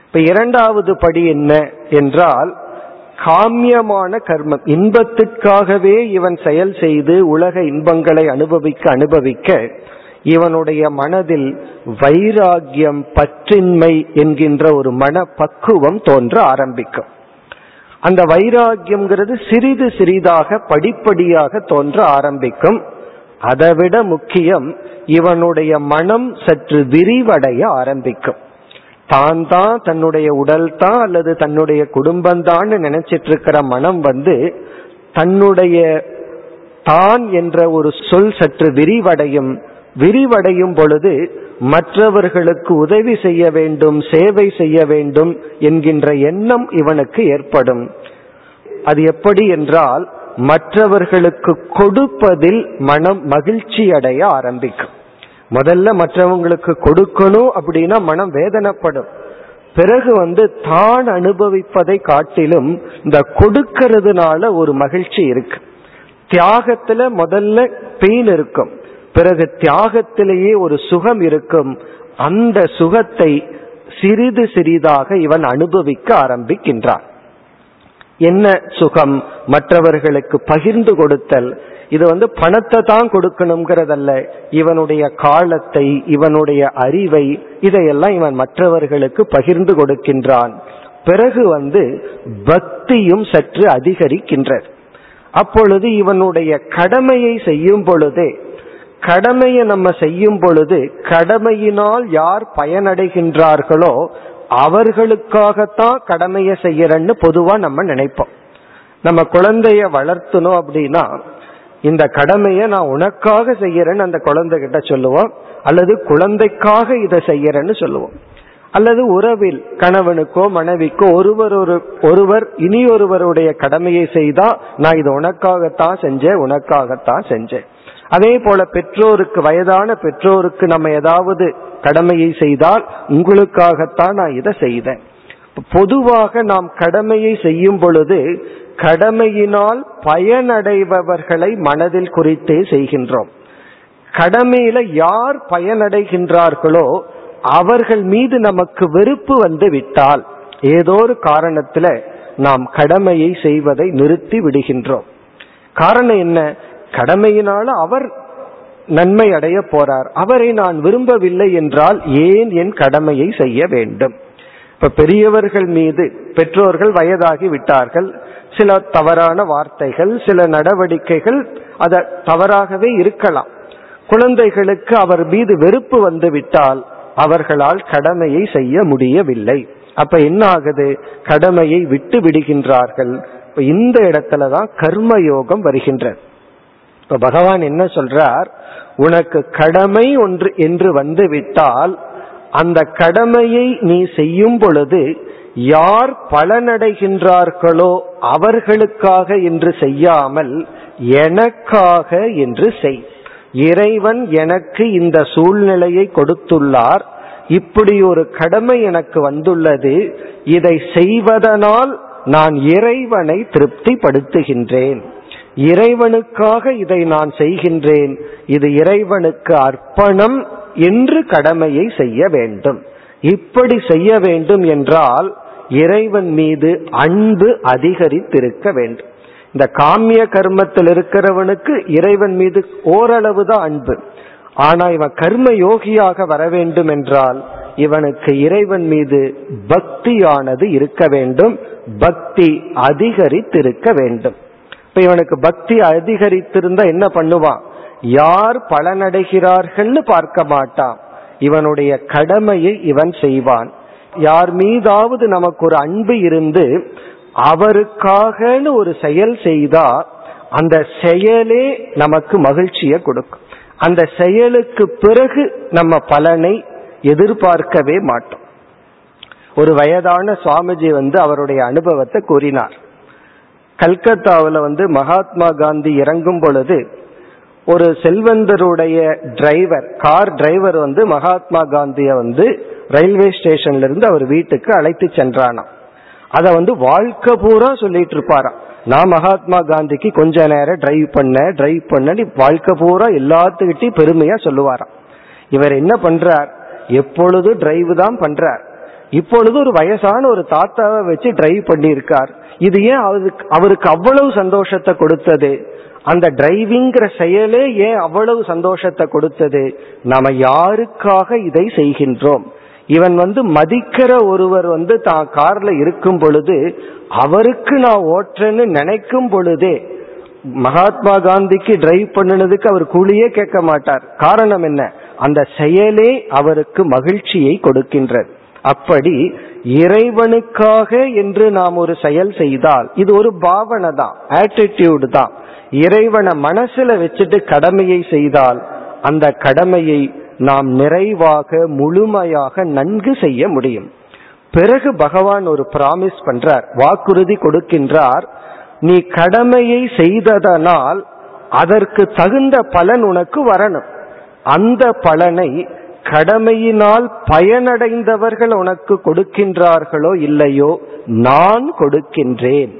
இப்ப இரண்டாவது படி என்ன என்றால் காமியமான கர்மம். இன்பத்திற்காகவே இவன் செயல் செய்து உலக இன்பங்களை அனுபவிக்க அனுபவிக்க இவனுடைய மனதில் வைராகியம் பற்றின்மை என்கின்ற ஒரு மன பக்குவம் தோன்ற ஆரம்பிக்கும். அந்த வைராகியம்ங்கிறது சிறிது சிறிதாக படிப்படியாக தோன்ற ஆரம்பிக்கும். அதைவிட முக்கியம் இவனுடைய மனம் சற்று விரிவடைய ஆரம்பிக்கும். தான் தான் தன்னுடைய உடல் தான் அல்லது தன்னுடைய குடும்பம் தான் நினைச்சிட்டு இருக்கிற மனம் வந்து தன்னுடைய தான் என்ற ஒரு சொல் சற்று விரிவடையும். விரிவடையும் பொழுது மற்றவர்களுக்கு உதவி செய்ய வேண்டும் சேவை செய்ய வேண்டும் என்கின்ற எண்ணம் இவனுக்கு ஏற்படும். அது எப்படி என்றால் மற்றவர்களுக்கு கொடுப்பதில் மனம் மகிழ்ச்சி அடைய ஆரம்பிக்கும். முதல்ல மற்றவங்களுக்கு கொடுக்கணும் அப்படின்னா மனம் வேதனைப்படும். பிறகு வந்து தான் அனுபவிப்பதை காட்டிலும் இந்த கொடுக்கறதுனால ஒரு மகிழ்ச்சி இருக்கு. தியாகத்துல முதல்ல பெயின் இருக்கும். பிறகு தியாகத்திலேயே ஒரு சுகம் இருக்கும். அந்த சுகத்தை சிறிது சிறிதாக இவன் அனுபவிக்க ஆரம்பிக்கின்றான். என்ன சுகம்? மற்றவர்களுக்கு பகிர்ந்து கொடுத்தல். இது வந்து பணத்தை தான் கொடுக்கணுங்கிறதல்ல இவனுடைய காலத்தை இவனுடைய அறிவை இதையெல்லாம் இவன் மற்றவர்களுக்கு பகிர்ந்து கொடுக்கின்றான். பிறகு வந்து பக்தியும் சற்று அதிகரிக்கின்றது. அப்பொழுது இவனுடைய கடமையை செய்யும் பொழுதே கடமையை நம்ம செய்யும் பொழுது கடமையினால் யார் பயனடைகின்றார்களோ அவர்களுக்காகத்தான் கடமையை செய்யறன்னு பொதுவா நம்ம நினைப்போம். நம்ம குழந்தைய வளர்த்தணும் அப்படின்னா இந்த கடமையை நான் உனக்காக செய்யறேன்னு அந்த குழந்தை கிட்ட சொல்லுவோம். அல்லது குழந்தைக்காக இதை செய்யறேன்னு சொல்லுவோம். அல்லது உறவில் கணவனுக்கோ மனைவிக்கோ ஒருவர் ஒரு ஒருவர் இனி ஒருவருடைய கடமையை செய்தா நான் இது உனக்காகத்தான் செஞ்சேன் உனக்காகத்தான் செஞ்சேன். அதே போல பெற்றோருக்கு வயதான பெற்றோருக்கு நம்ம ஏதாவது கடமையை செய்தால் உங்களுக்காகத்தான் நான் இதை செய்தேன். பொதுவாக நாம் கடமையை செய்யும் பொழுது கடமையினால் பயனடைபவர்களை மனதில் குறித்தே செய்கின்றோம். கடமையில யார் பயனடைகின்றார்களோ அவர்கள் மீது நமக்கு வெறுப்பு வந்து விட்டால் ஏதோ ஒரு காரணத்துல நாம் கடமையை செய்வதை நிறுத்தி விடுகின்றோம். காரணம் என்ன? கடமையினால அவர் நன்மை அடைய போறார். அவரை நான் விரும்பவில்லை என்றால் ஏன் என் கடமையை செய்ய வேண்டும்? இப்ப பெரியவர்கள் மீது பெற்றோர்கள் வயதாகி விட்டார்கள் சில தவறான வார்த்தைகள் சில நடவடிக்கைகள் அத தவறாகவே இருக்கலாம். குழந்தைகளுக்கு அவர் மீது வெறுப்பு வந்து விட்டால் அவர்களால் கடமையை செய்ய முடியவில்லை. அப்ப என்ன ஆகுது? கடமையை விட்டு விடுகின்றார்கள். இப்ப இந்த இடத்துலதான் கர்ம யோகம் வருகின்றது. இப்ப பகவான் என்ன சொல்றார்? உனக்கு கடமை ஒன்று என்று வந்து விட்டால் அந்த கடமையை நீ செய்யும் பொழுது யார் பலனடைகின்றார்களோ அவர்களுக்காக என்று செய்யாமல் எனக்காக என்று செய். இறைவன் எனக்கு இந்த சூழ்நிலையை கொடுத்துள்ளார். இப்படி ஒரு கடமை எனக்கு வந்துள்ளது. இதை செய்வதனால் நான் இறைவனை திருப்திப்படுத்துகின்றேன். இறைவனுக்காக இதை நான் செய்கின்றேன். இது இறைவனுக்கு அர்ப்பணம் என்று கடமையை செய்ய வேண்டும். இப்படி செய்ய வேண்டும் என்றால் இறைவன் மீது அன்பு அதிகரித்திருக்க வேண்டும். இந்த காமிய கர்மத்தில் இருக்கிறவனுக்கு இறைவன் மீது ஓரளவு தான் அன்பு. ஆனா இவன் கர்ம யோகியாக வர வேண்டும் என்றால் இவனுக்கு இறைவன் மீது பக்தியானது இருக்க வேண்டும். பக்தி அதிகரித்திருக்க வேண்டும். இப்ப இவனுக்கு பக்தி அதிகரித்திருந்தா என்ன பண்ணுவான்? யார் பலனடைகிறார்கள்னு பார்க்க மாட்டான். இவனுடைய கடமையை இவன் செய்வான். யார் மீதாவது நமக்கு ஒரு அன்பு இருந்து அவருக்காகன்னு ஒரு செயல் செய்தா அந்த செயலே நமக்கு மகிழ்ச்சியை கொடுக்கும். அந்த செயலுக்கு பிறகு நம்ம பலனை எதிர்பார்க்கவே மாட்டோம். ஒரு வயதான சுவாமிஜி வந்து அவருடைய அனுபவத்தை கூறினார். கல்கத்தாவில் வந்து மகாத்மா காந்தி இறங்கும் பொழுது ஒரு செல்வந்தருடைய டிரைவர் கார் டிரைவர் வந்து மகாத்மா காந்திய வந்து ரயில்வே ஸ்டேஷன்ல இருந்து அவர் வீட்டுக்கு அழைத்து சென்றானாம். அத வந்து வாழ்க்கை பூரா சொல்லிட்டு இருப்பாராம் நான் மகாத்மா காந்திக்கு கொஞ்ச நேரம் டிரைவ் பண்ண டிரைவ் பண்ண வாழ்க்கை பூரா எல்லாத்துக்கிட்டையும் பெருமையா சொல்லுவாராம். இவர் என்ன பண்றார்? எப்பொழுதும் டிரைவ் தான் பண்றார். இப்பொழுது ஒரு வயசான ஒரு தாத்தாவை வச்சு டிரைவ் பண்ணி இருக்கார் இது ஏன் அவருக்கு அவருக்கு அவ்வளவு சந்தோஷத்தை கொடுத்தது? அந்த டிரைவிங்கிற செயலே ஏன் அவ்வளவு சந்தோஷத்தை கொடுத்தது? நாம யாருக்காக இதை செய்கின்றோம்? இவன் வந்து மதிக்கிற ஒருவர் வந்து தான் கார்ல இருக்கும் பொழுது அவருக்கு நான் ஓட்டுறேன்னு நினைக்கும் பொழுதே மகாத்மா காந்திக்கு டிரைவ் பண்ணினதுக்கு அவர் கூலியே கேட்க மாட்டார். காரணம் என்ன? அந்த செயலே அவருக்கு மகிழ்ச்சியை கொடுக்கின்றது. அப்படி இறைவனுக்காக என்று நாம் ஒரு செயல் செய்தால் இது ஒரு பாவனை தான் ஆட்டிடியூடு தான். இறைவனை மனசுல வச்சுட்டு கடமையை செய்தால் அந்த கடமையை நாம் நிறைவாக முழுமையாக நன்கு செய்ய முடியும். பிறகு பகவான் ஒரு பிராமிஸ் பண்றார் வாக்குறுதி கொடுக்கின்றார் நீ கடமையை செய்ததனால் அதற்கு தகுந்த பலன் உனக்கு வரணும். அந்த பலனை கடமையினால் பயனடைந்தவர்கள் உனக்கு கொடுக்கின்றார்களோ இல்லையோ நான் கொடுக்கின்றேன்.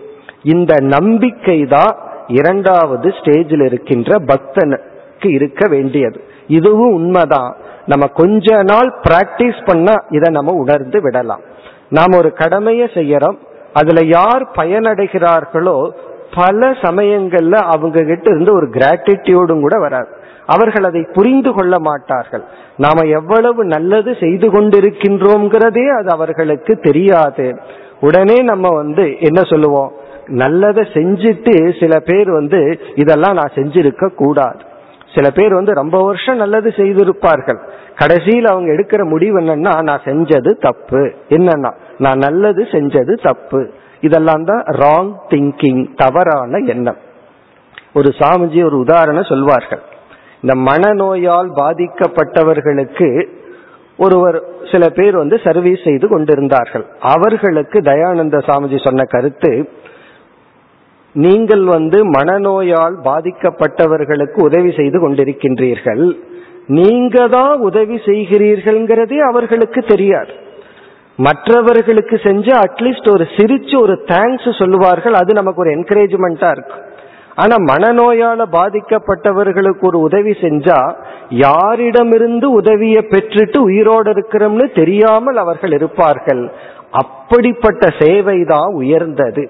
இந்த நம்பிக்கை தான் இரண்டாவது ஸ்டேஜில் இருக்கின்ற பக்தனுக்கு இருக்க வேண்டியது. இதுவும் உண்மைதான். நம்ம கொஞ்ச நாள் பிராக்டிஸ் பண்ணா இதை நம்ம உணர்ந்து விடலாம். நாம் ஒரு கடமையை செய்யறோம். அதுல யார் பயனடைகிறார்களோ பல சமயங்கள்ல அவங்க கிட்ட இருந்து ஒரு கிராட்டிடியூடும் கூட வராது. அவர்கள் அதை புரிந்து கொள்ள மாட்டார்கள். நாம எவ்வளவு நல்லது செய்து கொண்டிருக்கின்றோம்ங்கிறதே அது அவர்களுக்கு தெரியாது. உடனே நம்ம வந்து என்ன சொல்லுவோம்? நல்லதை செஞ்சுட்டு சில பேர் வந்து இதெல்லாம் நான் செஞ்சிருக்க கூடாது. சில பேர் வந்து ரொம்ப வருஷம் நல்லது செய்திருப்பார்கள். கடைசியில் அவங்க எடுக்கிற முடிவு என்னன்னா நான் செஞ்சது தப்பு. என்னன்னா நான் நல்லது செஞ்சது தப்பு. இதெல்லாம் தான் ராங் திங்கிங் தவறான எண்ணம். ஒரு சாமிஜி ஒரு உதாரணம் சொல்வார்கள். இந்த மனநோயால் பாதிக்கப்பட்டவர்களுக்கு ஒருவர் சில பேர் வந்து சர்வீஸ் செய்து கொண்டிருந்தார்கள். அவர்களுக்கு தயானந்த சாமிஜி சொன்ன கருத்து நீங்கள் வந்து மனநோயால் பாதிக்கப்பட்டவர்களுக்கு உதவி செய்து கொண்டிருக்கின்றீர்கள். நீங்க தான் உதவி செய்கிறீர்கள்ங்கிறதே அவர்களுக்கு தெரியாது. மற்றவர்களுக்கு செஞ்ச அட்லீஸ்ட் ஒரு சிரிச்சு ஒரு தேங்க்ஸ் சொல்லுவார்கள். அது நமக்கு ஒரு என்கரேஜ்மெண்டா இருக்கும் ஆனா மனநோயால பாதிக்கப்பட்டவர்களுக்கு ஒரு உதவி செஞ்சா யாரிடமிருந்து உதவியை பெற்றுட்டு உயிரோடு இருக்கிறோம்னு தெரியாமல் அவர்கள் இருப்பார்கள். அப்படிப்பட்ட சேவை தான் உயர்ந்தது.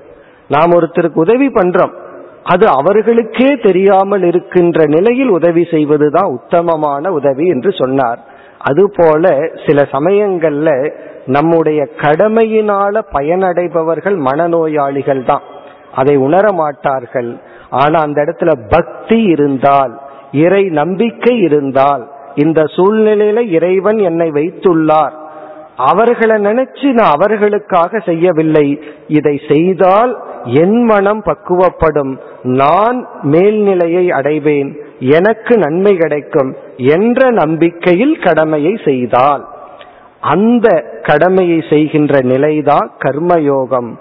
நாம் ஒருத்தருக்கு உதவி பண்றோம். அது அவர்களுக்கே தெரியாமல் இருக்கின்ற நிலையில் உதவி செய்வதுதான் உத்தமமான உதவி என்று சொன்னார். அதுபோல சில சமயங்கள்ல நம்முடைய கடமையினால பயனடைபவர்கள் மனநோயாளிகள் தான். அதை உணர மாட்டார்கள். ஆனா அந்த இடத்துல பக்தி இருந்தால் இறை நம்பிக்கை இருந்தால் இந்த சூழ்நிலையில இறைவன் என்னை வைத்துள்ளார். அவர்களை நினைச்சு நான் அவர்களுக்காக செய்யவில்லை. இதை செய்தால் என் மனம் பக்குவப்படும். நான் மேல்நிலையை அடைவேன். எனக்கு நன்மை கிடைக்கும் என்ற நம்பிக்கையில் கடமையை செய்தால். அந்த கடமையை செய்கின்ற நிலைதான் கர்மயோகம்.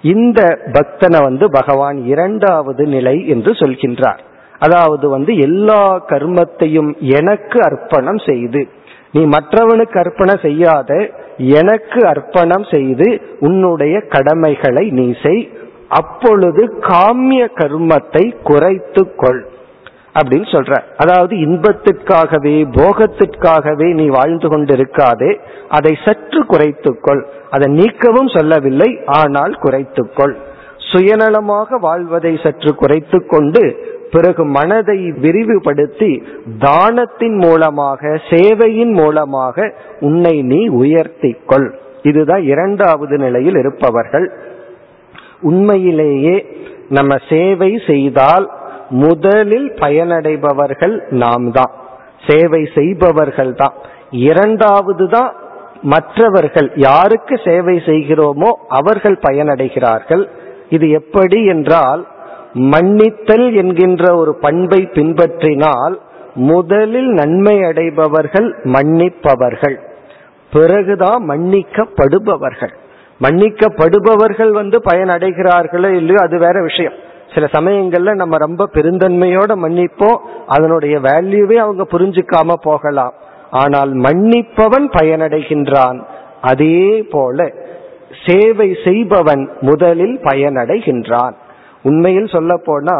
இந்த பக்தனை வந்து பகவான் இரண்டாவது நிலை என்று சொல்கின்றார். அதாவது வந்து எல்லா கர்மத்தையும் எனக்கு அர்ப்பணம் செய்து. நீ மற்றவனுக்கு அர்ப்பணம் செய்யாத எனக்கு அர்ப்பணம் செய்து உன்னுடைய கடமைகளை நீ செய். அப்பொழுது காமிய கர்மத்தை குறைத்து கொள் அப்படின்னு சொல்ற. அதாவது இன்பத்திற்காகவே போகத்திற்காகவே நீ வாழ்ந்து கொண்டிருக்காதே அதை சற்று குறைத்துக்கொள். அதை நீக்கவும் சொல்லவில்லை ஆனால் குறைத்துக்கொள். சுயநலமாக வாழ்வதை சற்று குறைத்து கொண்டு பிறகு மனதை விரிவுபடுத்தி தானத்தின் மூலமாக சேவையின் மூலமாக உன்னை நீ உயர்த்திக்கொள். இதுதான் இரண்டாவது நிலையில் இருப்பவர்கள். உண்மையிலேயே நம்ம சேவை செய்தால் முதலில் பயனடைபவர்கள் நாம் தான் சேவை செய்பவர்கள் தான் இரண்டாவது தான் மற்றவர்கள் யாருக்கு சேவை செய்கிறோமோ அவர்கள் பயனடைகிறார்கள். இது எப்படி என்றால் மன்னித்தல் என்கின்ற ஒரு பண்பை பின்பற்றினால் முதலில் நன்மை அடைபவர்கள் மன்னிப்பவர்கள். பிறகுதான் மன்னிக்கப்படுபவர்கள். மன்னிக்கப்படுபவர்கள் வந்து பயனடைகிறார்களோ இல்லையோ அது வேற விஷயம். சில சமயங்கள்ல நம்ம ரொம்ப பெருந்தன்மையோட மன்னிப்போம் அதனுடைய வேல்யூவே அவங்க புரிஞ்சுக்காம போகலாம். ஆனால் மன்னிப்பவன் பயனடைகின்றான். அதே போல சேவை செய்பவன் முதலில் பயனடைகின்றான். உண்மையில் சொல்ல போனா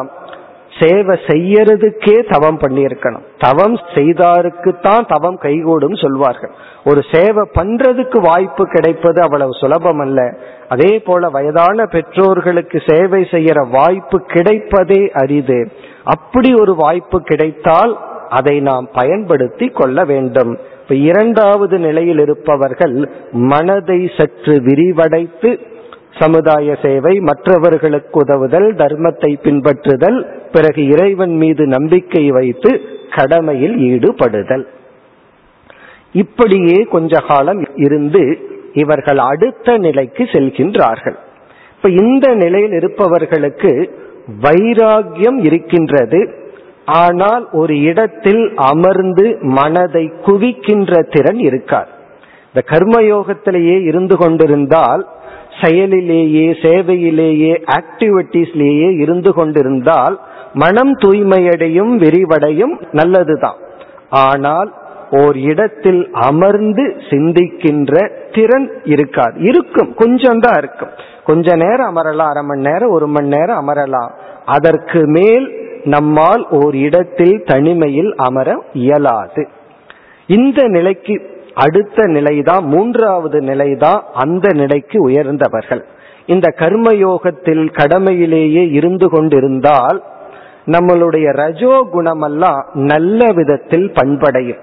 சேவை செய்யறதுக்கே தவம் பண்ணியிருக்கணும். தவம் செய்தாருக்குத்தான் தவம் கைகூடும் சொல்வார்கள். ஒரு சேவை பண்றதுக்கு வாய்ப்பு கிடைப்பது அவ்வளவு சுலபம் அல்ல. அதே போல வயதான பெற்றோர்களுக்கு சேவை செய்யற வாய்ப்பு கிடைப்பதே அரிது. அப்படி ஒரு வாய்ப்பு கிடைத்தால் அதை நாம் பயன்படுத்தி கொள்ள வேண்டும். இப்ப இரண்டாவது நிலையில் இருப்பவர்கள் மனதை சற்று விரிவடைத்து சமுதாய சேவை மற்றவர்களுக்கு உதவுதல் தர்மத்தை பின்பற்றுதல் பிறகு இறைவன் மீது நம்பிக்கை வைத்து கடமையில் ஈடுபடுதல். இப்படியே கொஞ்ச காலம் இருந்து இவர்கள் அடுத்த நிலைக்கு செல்கின்றார்கள். இப்ப இந்த நிலையில் இருப்பவர்களுக்கு வைராகியம் இருக்கின்றது. ஆனால் ஒரு இடத்தில் அமர்ந்து மனதை குவிக்கின்ற திறன் இருக்கார். இந்த கர்மயோகத்திலேயே இருந்து கொண்டிருந்தால் செயலிலேயே சேவையிலேயே ஆக்டிவிட்டிஸ்லேயே இருந்து கொண்டிருந்தால் மனம் தூய்மையடையும் விரிவடையும் நல்லதுதான். ஆனால் ஓர் இடத்தில் அமர்ந்து சிந்திக்கின்ற திறன் இருக்காது. இருக்கும் கொஞ்சம் தான் இருக்கும். கொஞ்ச நேரம் அமரலாம் அரை மணி நேரம் ஒரு மணி நேரம் அமரலாம். அதற்கு மேல் நம்மால் ஓர் இடத்தில் தனிமையில் அமர இயலாது. இந்த நிலைக்கு அடுத்த நிலைதான் மூன்றாவது நிலைதான் அந்த நிலைக்கு உயர்ந்தவர்கள். இந்த கர்மயோகத்தில் கடமையிலேயே இருந்து கொண்டிருந்தால் நம்மளுடைய ரஜோ குணமெல்லாம் நல்ல விதத்தில் பண்படையும்.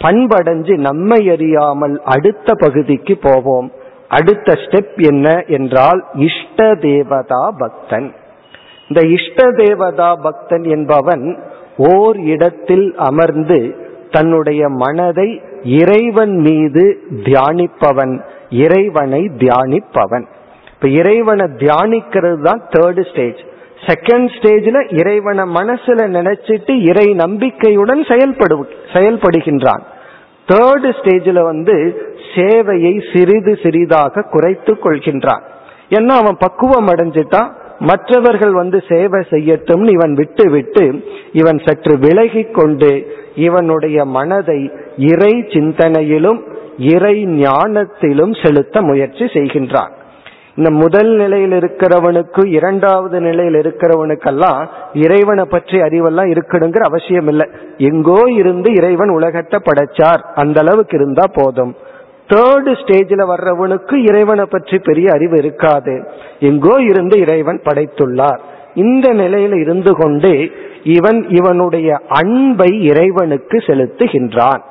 பண்படைஞ்சு நம்மை அறியாமல் அடுத்த பகுதிக்கு போவோம். அடுத்த ஸ்டெப் என்ன என்றால் இஷ்ட தேவதா பக்தன். இந்த இஷ்ட தேவதா பக்தன் என்பவன் ஓர் இடத்தில் அமர்ந்து தன்னுடைய மனதை இறைவன் மீது தியானிப்பவன் இறைவனை தியானிப்பவன். இப்ப இறைவனை தியானிக்கிறது தான் தேர்டு ஸ்டேஜ் செகண்ட் ஸ்டேஜ்ல இறைவனை மனசுல நினைச்சிட்டு இறை நம்பிக்கையுடன் செயல்படு செயல்படுகின்றான். தேர்டு ஸ்டேஜ்ல வந்து சேவையை சிறிது சிறிதாக குறைத்து கொள்கின்றான். ஏன்னா அவன் பக்குவம் அடைஞ்சிட்டான்? மற்றவர்கள் வந்து சேவை செய்யட்டும்னு இவன் விட்டு விட்டு இவன் சற்று விலகி கொண்டு இவனுடைய மனதை இறை சிந்தனையிலும் இறை ஞானத்திலும் செலுத்த முயற்சி செய்கின்றான். இந்த முதல் நிலையில் இருக்கிறவனுக்கு இரண்டாவது நிலையில் இருக்கிறவனுக்கெல்லாம் இறைவனை பற்றி அறிவெல்லாம் இருக்கணுங்கிற அவசியம் இல்லை எங்கோ இருந்து இறைவன் உலகத்தை படைச்சார். அந்த அளவுக்கு இருந்தா போதும். தேர்டு ஸ்டேஜில் வர்றவனுக்கு இறைவனை பற்றி பெரிய அறிவு இருக்காது. எங்கோ இருந்து இறைவன் படைத்துள்ளார். இந்த நிலையில இருந்து கொண்டு இவன் இவனுடைய அன்பை இறைவனுக்கு செலுத்துகின்றான்.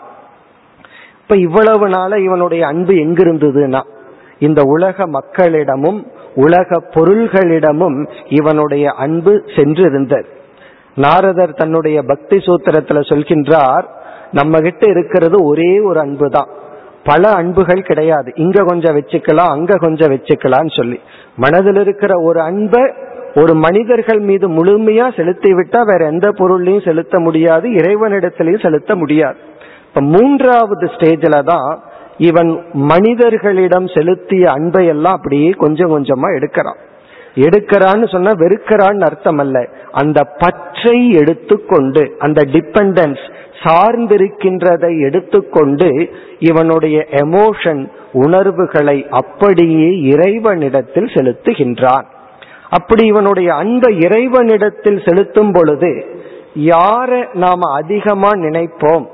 இப்ப இவ்வளவு நாள இவனுடைய அன்பு எங்கிருந்ததுன்னா இந்த உலக மக்களிடமும் உலக பொருள்களிடமும் இவனுடைய அன்பு சென்றிருந்தது. நாரதர் தன்னுடைய பக்தி சூத்திரத்துல சொல்கின்றார் நம்ம கிட்ட இருக்கிறது ஒரே ஒரு அன்பு தான் பல அன்புகள் கிடையாது. இங்க கொஞ்சம் வச்சுக்கலாம் அங்க கொஞ்சம் வச்சுக்கலாம்னு சொல்லி. மனதில் இருக்கிற ஒரு அன்பை ஒரு மனிதர்கள் மீது முழுமையா செலுத்தி விட்டா வேற எந்த பொருளையும் செலுத்த முடியாது இறைவனிடத்திலையும் செலுத்த முடியாது. இப்ப மூன்றாவது ஸ்டேஜில தான் இவன் மனிதர்களிடம் செலுத்திய அன்பை எல்லாம் அப்படியே கொஞ்சம் கொஞ்சமா எடுக்கிறான். எடுக்கிறான்னு சொன்னா வெறுக்கிறான்னு அர்த்தம் அல்ல அந்த பற்றை எடுத்துக்கொண்டு அந்த டிபெண்டன்ஸ் சார்ந்திருக்கின்றதை எடுத்துக்கொண்டு இவனுடைய எமோஷன் உணர்வுகளை அப்படியே இறைவனிடத்தில் செலுத்துகின்றான். அப்படி இவனுடைய அன்பை இறைவனிடத்தில் செலுத்தும் பொழுது யாரை நாம அதிகமா நினைப்போம்?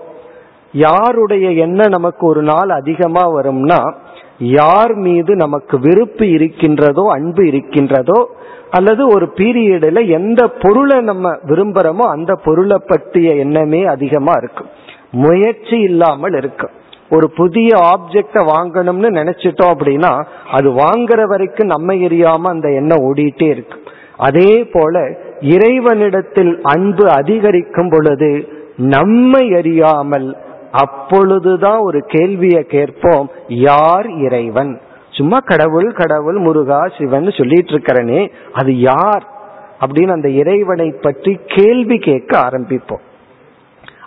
யாருடைய எண்ணம் நமக்கு ஒரு நாள் அதிகமா வரும்னா யார் மீது நமக்கு விருப்பு இருக்கின்றதோ அன்பு இருக்கின்றதோ அல்லது ஒரு பீரியடில் எந்த பொருளை நம்ம விரும்புறோமோ அந்த பொருளை பற்றிய எண்ணமே அதிகமா இருக்கும். முயற்சி இல்லாமல் இருக்கும். ஒரு புதிய ஆப்ஜெக்ட வாங்கணும்னு நினைச்சிட்டோம் அப்படின்னா அது வாங்குற வரைக்கும் நம்ம எரியாம அந்த எண்ணம் ஓடிட்டே இருக்கு அதே போல இறைவனிடத்தில் அன்பு அதிகரிக்கும் பொழுது நம்மை அறியாமல் அப்பொழுதுதான் ஒரு கேள்வியை கேட்போம். யார் இறைவன்? சும்மா கடவுள் கடவுள் முருகா சிவன் சொல்லிட்டு இருக்கிறனே அது யார்? அப்படின்னு அந்த இறைவனை பற்றி கேள்வி கேட்க ஆரம்பிப்போம்.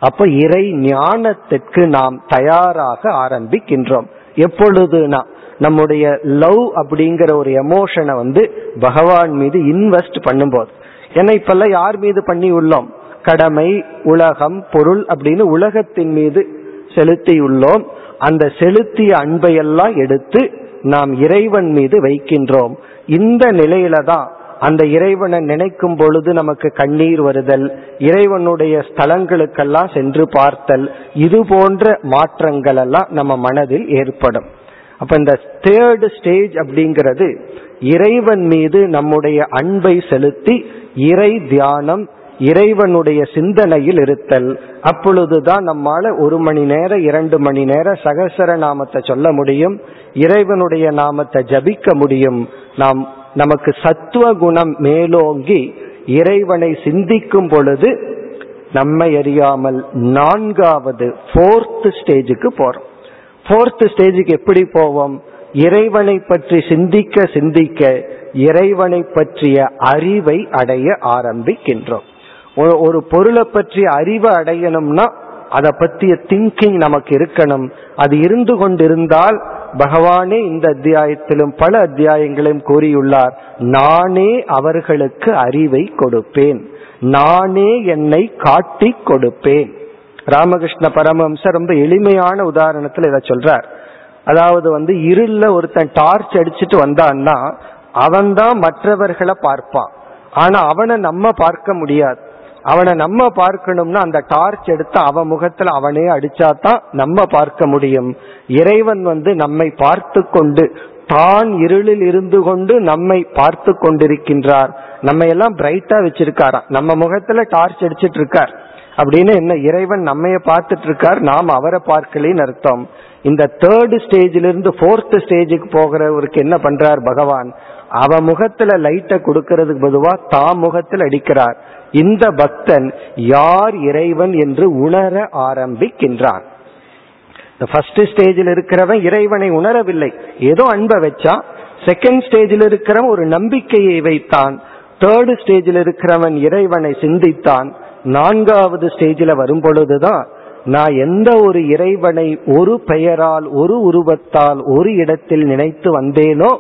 அப்ப இறை ஞானத்திற்கு நாம் தயாராக ஆரம்பிக்கின்றோம். எப்பொழுதுனா நம்முடைய லவ் அப்படிங்கிற ஒரு எமோஷனை வந்து பகவான் மீது இன்வெஸ்ட் பண்ணும்போது. ஏன்னா இப்பெல்லாம் யார் மீது பண்ணி உள்ளோம்? கடமை உலகம் பொருள் அப்படின்னு உலகத்தின் மீது செலுத்தியுள்ளோம். அந்த செலுத்திய அன்பையெல்லாம் எடுத்து நாம் இறைவன் மீது வைக்கின்றோம். இந்த நிலையில தான் அந்த இறைவனை நினைக்கும் பொழுது நமக்கு கண்ணீர் வருதல் இறைவனுடைய ஸ்தலங்களுக்கெல்லாம் சென்று பார்த்தல் இது போன்ற மாற்றங்கள் எல்லாம் நம்ம மனதில் ஏற்படும். அப்ப இந்த தேர்டு ஸ்டேஜ் அப்படிங்கிறது இறைவன் மீது நம்முடைய அன்பை செலுத்தி இறை தியானம் இறைவனுடைய சிந்தனையில் இருத்தல். அப்பொழுதுதான் நம்மால ஒரு மணி நேரம் இரண்டு மணி நேரம் சகசர நாமத்தை சொல்ல முடியும். இறைவனுடைய நாமத்தை ஜபிக்க முடியும். நாம் நமக்கு சத்துவ குணம் மேலோங்கி இறைவனை சிந்திக்கும் பொழுது நம்மை அறியாமல் நான்காவது போர்த் ஸ்டேஜுக்கு போறோம். போர்த் ஸ்டேஜுக்கு எப்படி போவோம்? இறைவனை பற்றி சிந்திக்க சிந்திக்க இறைவனை பற்றிய அறிவை அடைய ஆரம்பிக்கின்றோம். ஒரு பொருளை பற்றி அறிவை அடையணும்னா அதை பற்றிய திங்கிங் நமக்கு இருக்கணும். அது இருந்து கொண்டிருந்தால் பகவானே இந்த அத்தியாயத்திலும் பல அத்தியாயங்களையும் கூறியுள்ளார். நானே அவர்களுக்கு அறிவை கொடுப்பேன். நானே என்னை காட்டி கொடுப்பேன். ராமகிருஷ்ண பரமஹம்சர் ரொம்ப எளிமையான உதாரணத்தில் இதை சொல்றார். அதாவது வந்து இருள ஒருத்தன் டார்ச் அடிச்சுட்டு வந்தான்னா அவன் தான் மற்றவர்களை பார்ப்பான். ஆனா அவனை நம்ம பார்க்க முடியாது. அவனை நம்ம பார்க்கணும்னா அந்த டார்ச் எடுத்து அவன் முகத்துல அவனே அடிச்சாதான் நம்ம பார்க்க முடியும். இறைவன் வந்து நம்மை பார்த்து கொண்டு தான் இருளில் இருந்து கொண்டு நம்மை பார்த்து கொண்டிருக்கின்றார் நம்ம எல்லாம் பிரைட்டா வச்சிருக்காராம். நம்ம முகத்துல டார்ச் அடிச்சிட்டு இருக்கார் அப்படின்னு என்ன இறைவன் நம்மைய பார்த்துட்டு இருக்கார் நாம் அவரை பார்க்கலின்னு அர்த்தம். இந்த தேர்டு ஸ்டேஜிலிருந்து இருந்து ஸ்டேஜுக்கு போகிறவருக்கு என்ன பண்றார் பகவான்? அவ முகத்துல லைட்டை கொடுக்கறதுக்கு பொதுவா தாம் முகத்தில் அடிக்கிறார். இந்த பக்தன் யார் இறைவன் என்று உணர ஆரம்பிக்கின்றான். ஃபர்ஸ்ட் ஸ்டேஜில் இருக்கிறவன் இறைவனை உணரவில்லை. ஏதோ அன்பை வச்சா செகண்ட் ஸ்டேஜில் இருக்கிறவன் ஒரு நம்பிக்கையை வைத்தான். தேர்டு ஸ்டேஜில் இருக்கிறவன் இறைவனை சிந்தித்தான். நான்காவது ஸ்டேஜில் வரும் பொழுதுதான் நான் எந்த ஒரு இறைவனை ஒரு பெயரால் ஒரு உருவத்தால் ஒரு இடத்தில் நினைத்து வந்தேனோ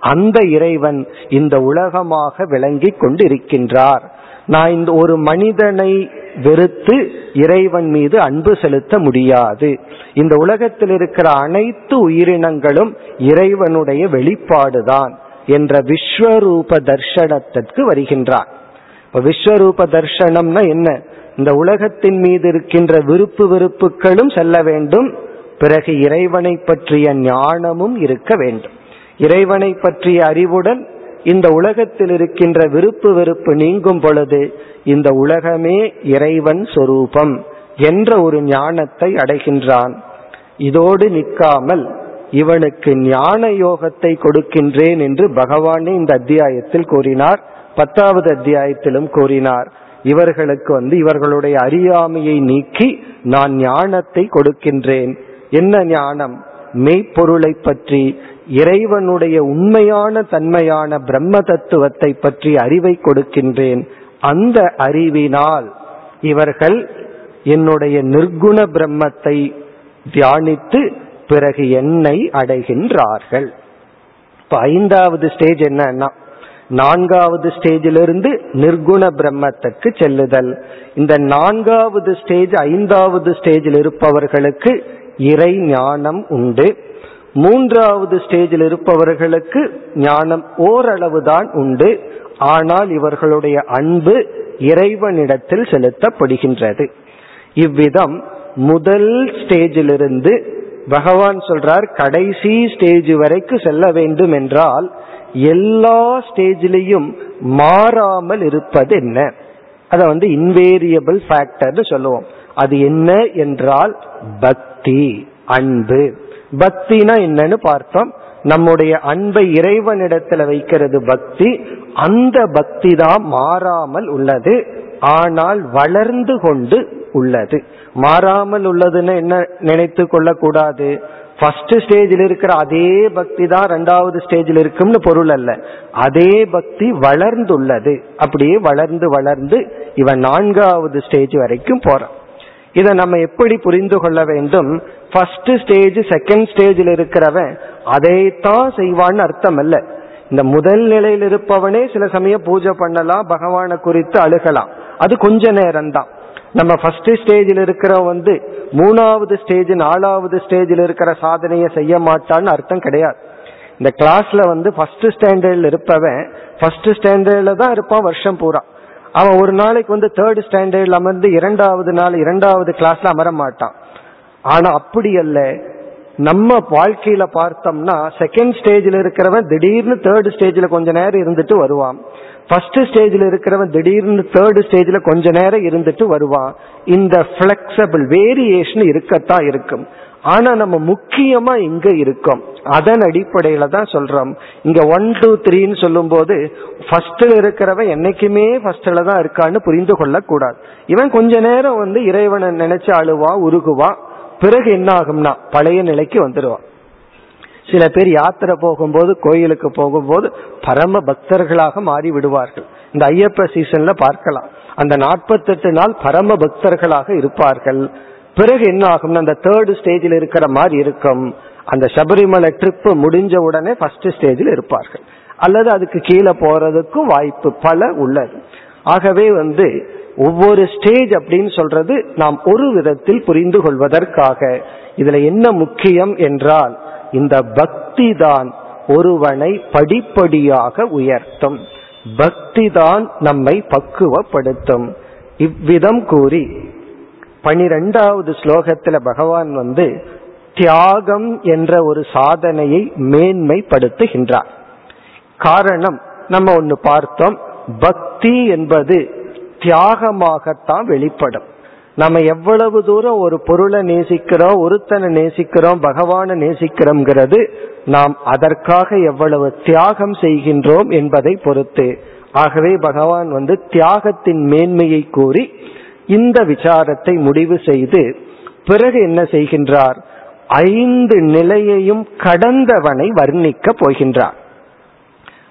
அந்த இறைவன் இந்த உலகமாக விளங்கி கொண்டிருக்கின்றார். நான் இந்த ஒரு மனிதனை வெறுத்து இறைவன் மீது அன்பு செலுத்த முடியாது. இந்த உலகத்தில் இருக்கிற அனைத்து உயிரினங்களும் இறைவனுடைய வெளிப்பாடுதான் என்ற விஸ்வரூப தர்ஷனத்திற்கு வருகின்றார். இப்ப விஸ்வரூப தர்ஷனம்னா என்ன? இந்த உலகத்தின் மீது இருக்கின்ற விருப்பு வெறுப்புகளும் செல்ல வேண்டும். பிறகு இறைவனை பற்றிய ஞானமும் இருக்க வேண்டும். இறைவனை பற்றிய அறிவுடன் இந்த உலகத்தில் இருக்கின்ற விருப்பு வெறுப்பு நீங்கும் பொழுது இந்த உலகமே இறைவன் சொரூபம் என்ற ஒரு ஞானத்தை அடைகின்றான். இதோடு நிற்காமல் இவனுக்கு ஞான யோகத்தை கொடுக்கின்றேன் என்று பகவானே இந்த அத்தியாயத்தில் கூறினார். பத்தாவது அத்தியாயத்திலும் கூறினார். இவர்களுக்கு வந்து இவர்களுடைய அறியாமையை நீக்கி நான் ஞானத்தை கொடுக்கின்றேன். என்ன ஞானம்? மெய்ப்பொருளை பற்றி இறைவனுடைய உண்மையான தன்மையான பிரம்ம தத்துவத்தை பற்றி அறிவை கொடுக்கின்றேன். அந்த அறிவினால் இவர்கள் என்னுடைய நிர்குண பிரம்மத்தை தியானித்து பிறகு என்னை அடைகின்றார்கள். இப்ப ஐந்தாவது ஸ்டேஜ் என்னன்னா நான்காவது ஸ்டேஜிலிருந்து நிர்குண பிரம்மத்துக்கு செல்லுதல். இந்த நான்காவது ஸ்டேஜ் ஐந்தாவது ஸ்டேஜில் இருப்பவர்களுக்கு இறை ஞானம் உண்டு. மூன்றாவது ஸ்டேஜில் இருப்பவர்களுக்கு ஞானம் ஓரளவு தான் உண்டு. ஆனால் இவர்களுடைய அன்பு இறைவனிடத்தில் செலுத்தப்படுகின்றது. இவ்விதம் முதல் ஸ்டேஜிலிருந்து பகவான் சொல்றார் கடைசி ஸ்டேஜ் வரைக்கும் செல்ல வேண்டும் என்றால் எல்லா ஸ்டேஜிலையும் மாறாமல் இருப்பது என்ன? அத வந்து இன்வேரியபிள் ஃபேக்டர்னு சொல்லுவோம். அது என்ன என்றால் பக்தி அன்பு. பக்தினா என்னன்னு பார்த்தோம். நம்முடைய அன்பை இறைவனிடத்துல வைக்கிறது பக்தி. அந்த பக்தி தான் மாறாமல் உள்ளது. ஆனால் வளர்ந்து கொண்டு உள்ளது. மாறாமல் உள்ளதுன்னு என்ன நினைத்து கொள்ளக்கூடாது? ஃபர்ஸ்ட் ஸ்டேஜில் இருக்கிற அதே பக்தி தான் ரெண்டாவது ஸ்டேஜில் இருக்கும்னு பொருள் அல்ல. அதே பக்தி வளர்ந்துள்ளது. அப்படியே வளர்ந்து வளர்ந்து இவன் நான்காவது ஸ்டேஜ் வரைக்கும் போறான். இதை நம்ம எப்படி புரிந்து கொள்ள வேண்டும்? ஃபர்ஸ்ட் ஸ்டேஜ் செகண்ட் ஸ்டேஜில் இருக்கிறவன் அதைத்தான் செய்வான்னு அர்த்தம் அல்ல இந்த முதல் நிலையில் இருப்பவனே சில சமயம் பூஜை பண்ணலாம் பகவானை குறித்து அழுகலாம். அது கொஞ்ச நேரம் தான் நம்ம ஃபர்ஸ்ட் ஸ்டேஜில் இருக்கிற வந்து மூணாவது ஸ்டேஜ் நாலாவது ஸ்டேஜில் இருக்கிற சாதனையை செய்ய மாட்டான்னு அர்த்தம் கிடையாது. இந்த கிளாஸ்ல வந்து ஃபர்ஸ்ட் ஸ்டாண்டர்ட்ல இருப்பவன் ஃபர்ஸ்ட் ஸ்டாண்டர்ட்ல தான் இருப்பான் வருஷம் பூரா. அவன் ஒரு நாளைக்கு வந்து தேர்ட் ஸ்டாண்டர்ட்ல அமர்ந்து இரண்டாவது நாள் இரண்டாவது கிளாஸ்ல அமர மாட்டான் ஆனா அப்படி அல்ல நம்ம வாழ்க்கையில பார்த்தோம்னா செகண்ட் ஸ்டேஜில் இருக்கிறவன் திடீர்னு தேர்ட் ஸ்டேஜில் கொஞ்ச நேரம் இருந்துட்டு வருவான். ஃபர்ஸ்ட் ஸ்டேஜில் இருக்கிறவன் திடீர்னு தேர்ட் ஸ்டேஜில் கொஞ்ச நேரம் இருந்துட்டு வருவான். இந்த பிளெக்சிபிள் வேரியேஷன் இருக்கத்தான் இருக்கும். ஆனா நம்ம முக்கியமா இங்க இருக்கோம். அதன் அடிப்படையில தான் சொல்றோம். இங்க ஒன் டூ த்ரீன்னு சொல்லும் போது ஃபர்ஸ்ட்ல இருக்கிறவன் என்னைக்குமே ஃபர்ஸ்ட்ல தான் இருக்கான்னு புரிந்து கொள்ள கூடாது இவன் கொஞ்ச நேரம் வந்து இறைவனை நினைச்சு அழுவா உருகுவா பிறகு என்ன ஆகும்னா பழைய நிலைக்கு வந்துடுவான் சில பேர் யாத்திரை போகும்போது கோயிலுக்கு போகும்போது பரம பக்தர்களாக மாறி விடுவார்கள் இந்த ஐயப்ப சீசன்ல பார்க்கலாம். அந்த நாற்பத்தெட்டு நாள் பரம பக்தர்களாக இருப்பார்கள். பிறகு என்ன ஆகும்னா அந்த தேர்டு ஸ்டேஜில் இருக்கிற மாதிரி இருக்கும். அந்த சபரிமலை ட்ரிப் முடிஞ்ச உடனே ஃபர்ஸ்ட் ஸ்டேஜில் இருப்பார்கள். அல்லது அதுக்கு கீழே போறதுக்கும் வாய்ப்பு பல உள்ளது. ஆகவே வந்து ஒவ்வொரு ஸ்டேஜ் அப்படின்னு சொல்றது நாம் ஒரு விதத்தில் புரிந்து கொள்வதற்காக. இதுல என்ன முக்கியம் என்றால் இந்த பக்தி தான் ஒருவனை படிப்படியாக உயர்த்தும். பக்தி தான் நம்மை பக்குவப்படுத்தும். இவ்விதம் கூறி பனிரெண்டாவது ஸ்லோகத்துல பகவான் வந்து தியாகம் என்ற ஒரு சாதனையை மேன்மைப்படுத்துகின்றார். காரணம் நம்ம ஒன்னு பார்த்தோம். பக்தி என்பது தியாகமாகத்தான் வெளிப்படும். நம்ம எவ்வளவு தூரம் ஒரு பொருளை நேசிக்கிறோம் ஒருத்தனை நேசிக்கிறோம் பகவானை நேசிக்கிறோம்ங்கிறது நாம் அதற்காக எவ்வளவு தியாகம் செய்கின்றோம் என்பதை பொறுத்து. ஆகவே பகவான் வந்து தியாகத்தின் மேன்மையை கூறி இந்த விசாரத்தை முடிவு செய்து பிறகு என்ன செய்கின்றார்? ஐந்து நிலையையும் கடந்தவனை வர்ணிக்க போகின்றார்.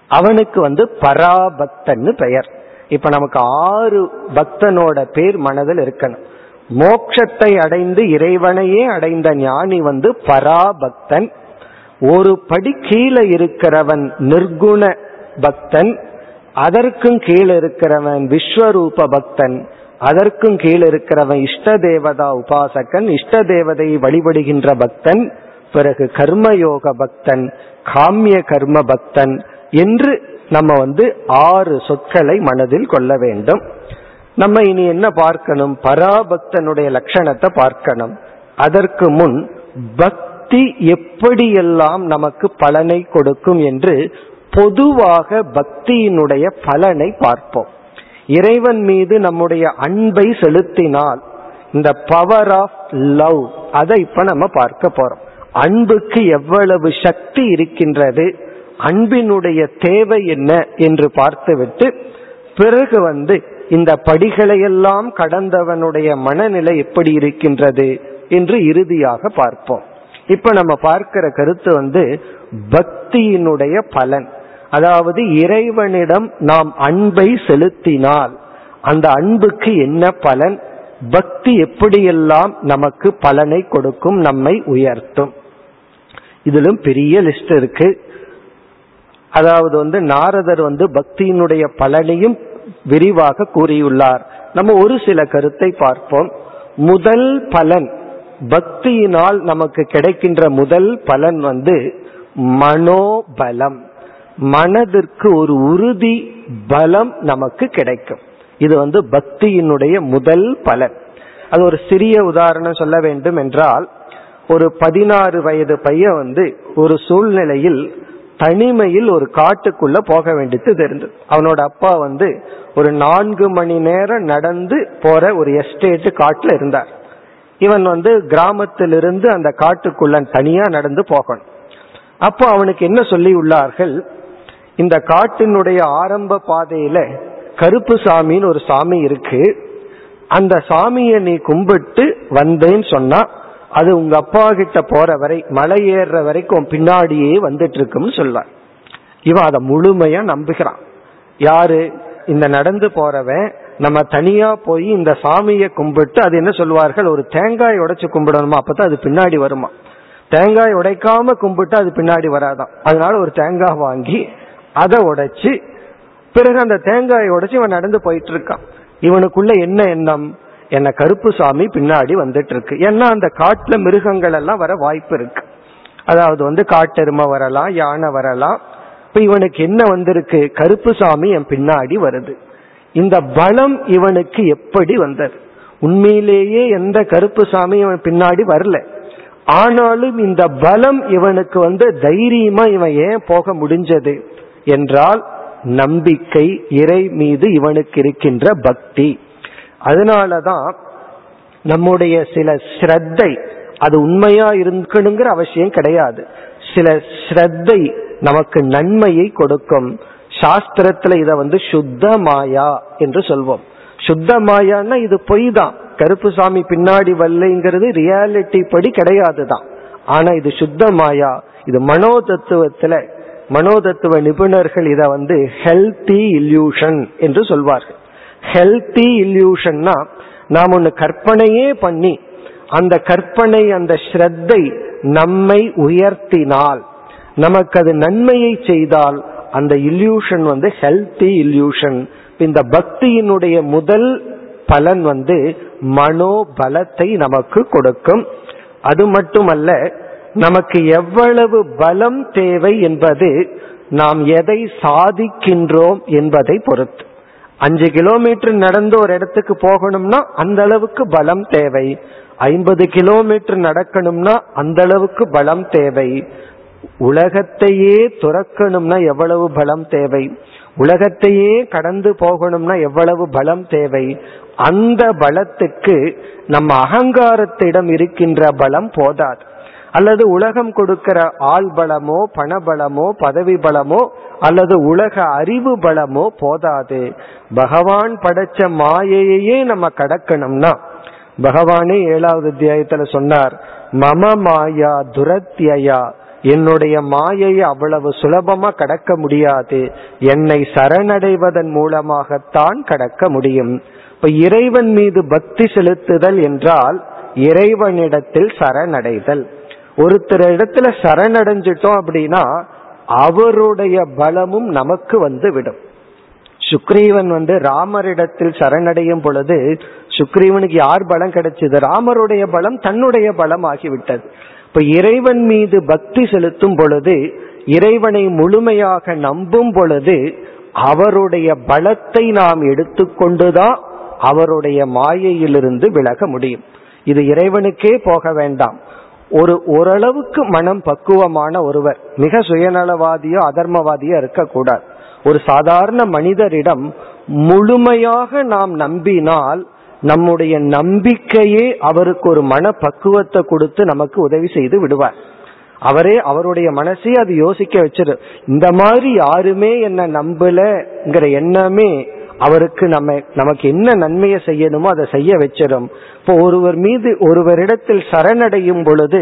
அவனுக்கு வந்து பராபக்தன்னு பெயர். இப்ப நமக்கு ஆறு பக்தனோட பேர் மனதில் இருக்கணும். மோட்சத்தை அடைந்து இறைவனையே அடைந்த ஞானி வந்து பராபக்தன். ஒரு படி கீழே இருக்கிறவன் நிர்குண பக்தன். அதற்கும் கீழே இருக்கிறவன் விஸ்வரூப பக்தன். அதற்கும் கீழே இருக்கிறவன் இஷ்ட தேவதா உபாசகன். இஷ்ட தேவதையை வழிபடுகின்ற பக்தன். பிறகு கர்மயோக பக்தன் காமிய கர்ம பக்தன் என்று நம்ம வந்து ஆறு சொற்களை மனதில் கொள்ள வேண்டும். நம்ம இனி என்ன பார்க்கணும்? பராபக்தனுடைய லட்சணத்தை பார்க்கணும். அதற்கு முன் பக்தி எப்படியெல்லாம் நமக்கு பலனை கொடுக்கும் என்று பொதுவாக பக்தியினுடைய பலனை பார்ப்போம். இறைவன் மீது நம்முடைய அன்பை செலுத்தினால் இந்த பவர் ஆஃப் லவ் அதை இப்ப நம்ம பார்க்க போறோம். அன்புக்கு எவ்வளவு சக்தி இருக்கின்றது? அன்பினுடைய தேவை என்ன என்று பார்த்துவிட்டு பிறகு வந்து இந்த படிகளையெல்லாம் கடந்தவனுடைய மனநிலை எப்படி இருக்கின்றது என்று இறுதியாக பார்ப்போம். இப்ப நம்ம பார்க்கிற கருத்து வந்து பக்தியினுடைய பலன். அதாவது இறைவனிடம் நாம் அன்பை செலுத்தினால் அந்த அன்புக்கு என்ன பலன்? பக்தி எப்படியெல்லாம் நமக்கு பலனை கொடுக்கும் நம்மை உயர்த்தும். இதிலும் பெரிய லிஸ்ட் இருக்கு. அதாவது வந்து நாரதர் வந்து பக்தியினுடைய பலனையும் விரிவாக கூறியுள்ளார். நம்ம ஒரு சில கருத்தை பார்ப்போம். முதல் பலன் பக்தியினால் நமக்கு கிடைக்கின்ற முதல் பலன் வந்து மனோபலம். மனதிற்கு ஒரு உறுதி பலம் நமக்கு கிடைக்கும். இது வந்து பக்தியினுடைய முதல் பலன். அது ஒரு சிறிய உதாரணம் சொல்ல வேண்டும் என்றால் ஒரு பதினாறு வயது பையன் வந்து ஒரு சூழ்நிலையில் தனிமையில் ஒரு காட்டுக்குள்ள போக வேண்டியது இருந்தது அவனோட அப்பா வந்து ஒரு நான்கு மணி நேரம் நடந்து போற ஒரு எஸ்டேட் காட்டுல இருந்தார். இவன் வந்து கிராமத்திலிருந்து அந்த காட்டுக்குள்ள தனியா நடந்து போகணும். அப்போ அவனுக்கு என்ன சொல்லி உள்ளார்கள்? இந்த காட்டினுடைய ஆரம்ப பாதையில கருப்பு சாமின்னு ஒரு சாமி இருக்கு. அந்த சாமியை நீ கும்பிட்டு வந்தேன்னு சொன்னா அது உங்க அப்பா கிட்ட போற வரை மலை ஏறுற வரைக்கும் பின்னாடியே வந்துட்டு இருக்கும்னு சொல்லுவார் இவன் அதை முழுமையா நம்புகிறான். யாரு? இந்த நடந்து போறவன் நம்ம தனியா போய் இந்த சாமியை கும்பிட்டு அது என்ன சொல்வார்கள்? ஒரு தேங்காய் உடைச்சு கும்பிடணுமா? அப்பதான் அது பின்னாடி வருமா? தேங்காய் உடைக்காம கும்பிட்டு அது பின்னாடி வராதான் அதனால ஒரு தேங்காய் வாங்கி அதை உடைச்சு பிறகு அந்த தேங்காயை உடைச்சு இவன் நடந்து போயிட்டு இருக்கான் இவனுக்குள்ள என்ன எண்ணம்? என்ன கருப்பு சாமி பின்னாடி வந்துட்டு இருக்கு ஏன்னா அந்த காட்டுல மிருகங்கள் எல்லாம் வர வாய்ப்பு இருக்கு. அதாவது வந்து காட்டெருமை வரலாம் யானை வரலாம். இப்ப இவனுக்கு என்ன வந்திருக்கு? கருப்பு சாமி என் பின்னாடி வருது. இந்த பலம் இவனுக்கு எப்படி வந்தது? உண்மையிலேயே எந்த கருப்பு சாமி இவன் பின்னாடி வரல. ஆனாலும் இந்த பலம் இவனுக்கு வந்து தைரியமா இவன் ஏன் போக முடிஞ்சது? என்றால் நம்பிக்கை இறை மீது இவனுக்கு இருக்கின்ற பக்தி. அதனாலதான் நம்முடைய சில ஸ்ரத்தை அது உண்மையா இருக்கணுங்கிற அவசியம் கிடையாது. சில ஸ்ரத்தை நமக்கு நன்மையை கொடுக்கும். சாஸ்திரத்துல இத வந்து சுத்த மாயா என்று சொல்வோம். சுத்த மாயான்னா இது பொய் தான். கருப்பு சாமி பின்னாடி வல்லைங்கிறது ரியாலிட்டி படி கிடையாது தான் ஆனா இது சுத்த மாயா. இது மனோ தத்துவத்துல மனோதத்துவ நிபுணர்கள் இத வந்து ஹெல்தி இல்யூஷன் என்று சொல்வார்கள். ஹெல்தி இல்யூஷன்னா நாம் ஒன்று கற்பனையே பண்ணி அந்த கற்பனை அந்த ஸ்ரத்தை நம்மை உயர்த்தினால் நமக்கு அது நன்மையை செய்தால் அந்த இல்யூஷன் வந்து ஹெல்த்தி இல்யூஷன் இந்த பக்தியினுடைய முதல் பலன் வந்து மனோபலத்தை நமக்கு கொடுக்கும். அது மட்டுமல்ல நமக்கு எவ்வளவு பலம் தேவை என்பது நாம் எதை சாதிக்கின்றோம் என்பதை பொறுத்து. அஞ்சு கிலோமீட்டர் நடந்து ஒரு இடத்துக்கு போகணும்னா அந்த அளவுக்கு பலம் தேவை. ஐம்பது கிலோமீட்டர் நடக்கணும்னா அந்த அளவுக்கு பலம் தேவை. உலகத்தையே துறக்கணும்னா எவ்வளவு பலம் தேவை? உலகத்தையே கடந்து போகணும்னா எவ்வளவு பலம் தேவை? அந்த பலத்துக்கு நம்ம அகங்காரத்திடம் இருக்கின்ற பலம் போதாது. அல்லது உலகம் கொடுக்கிற ஆள் பலமோ பணபலமோ பதவி பலமோ அல்லது உலக அறிவு பலமோ போதாது. பகவான் படைச்ச மாயையே நம்ம கடக்கணும்னா பகவானே ஏழாவது அத்தியாயத்துல சொன்னார் மம மாயா துரத்தியா என்னுடைய மாயையை அவ்வளவு சுலபமா கடக்க முடியாது. என்னை சரணடைவதன் மூலமாகத்தான் கடக்க முடியும். இப்ப இறைவன் மீது பக்தி செலுத்துதல் என்றால் இறைவனிடத்தில் சரணடைதல். ஒருத்தர் இடத்துல சரணடைஞ்சிட்டோம் அப்படின்னா அவருடைய பலமும் நமக்கு வந்து விடும். சுக்ரீவன் வந்து ராமரிடத்தில் சரணடையும் பொழுது சுக்ரீவனுக்கு யார் பலம் கிடைச்சது? ராமருடைய பலம் தன்னுடைய பலம் ஆகிவிட்டது இப்ப இறைவன் மீது பக்தி செலுத்தும் பொழுது இறைவனை முழுமையாக நம்பும் பொழுது அவருடைய பலத்தை நாம் எடுத்துக்கொண்டுதான் அவருடைய மாயையிலிருந்து விலக முடியும். இது இறைவனுக்கே போக வேண்டாம். ஒரு ஓரளவுக்கு மனம் பக்குவமான ஒருவர் மிக சுயநலவாதியோ அதர்மவாதியோ இருக்கக்கூடாது. ஒரு சாதாரண மனிதரிடம் முழுமையாக நாம் நம்பினால் நம்முடைய நம்பிக்கையே அவருக்கு ஒரு மன பக்குவத்தை கொடுத்து நமக்கு உதவி செய்து விடுவார். அவரே அவருடைய மனசே அது யோசிக்க வச்சிரு இந்த மாதிரி யாருமே என்ன நம்பலங்கிற எண்ணமே அவருக்கு நம்ம நமக்கு என்ன நன்மையை செய்யணுமோ அதை செய்ய வச்சிடும் இப்போ ஒருவர் மீது ஒருவரிடத்தில் சரணடையும் பொழுது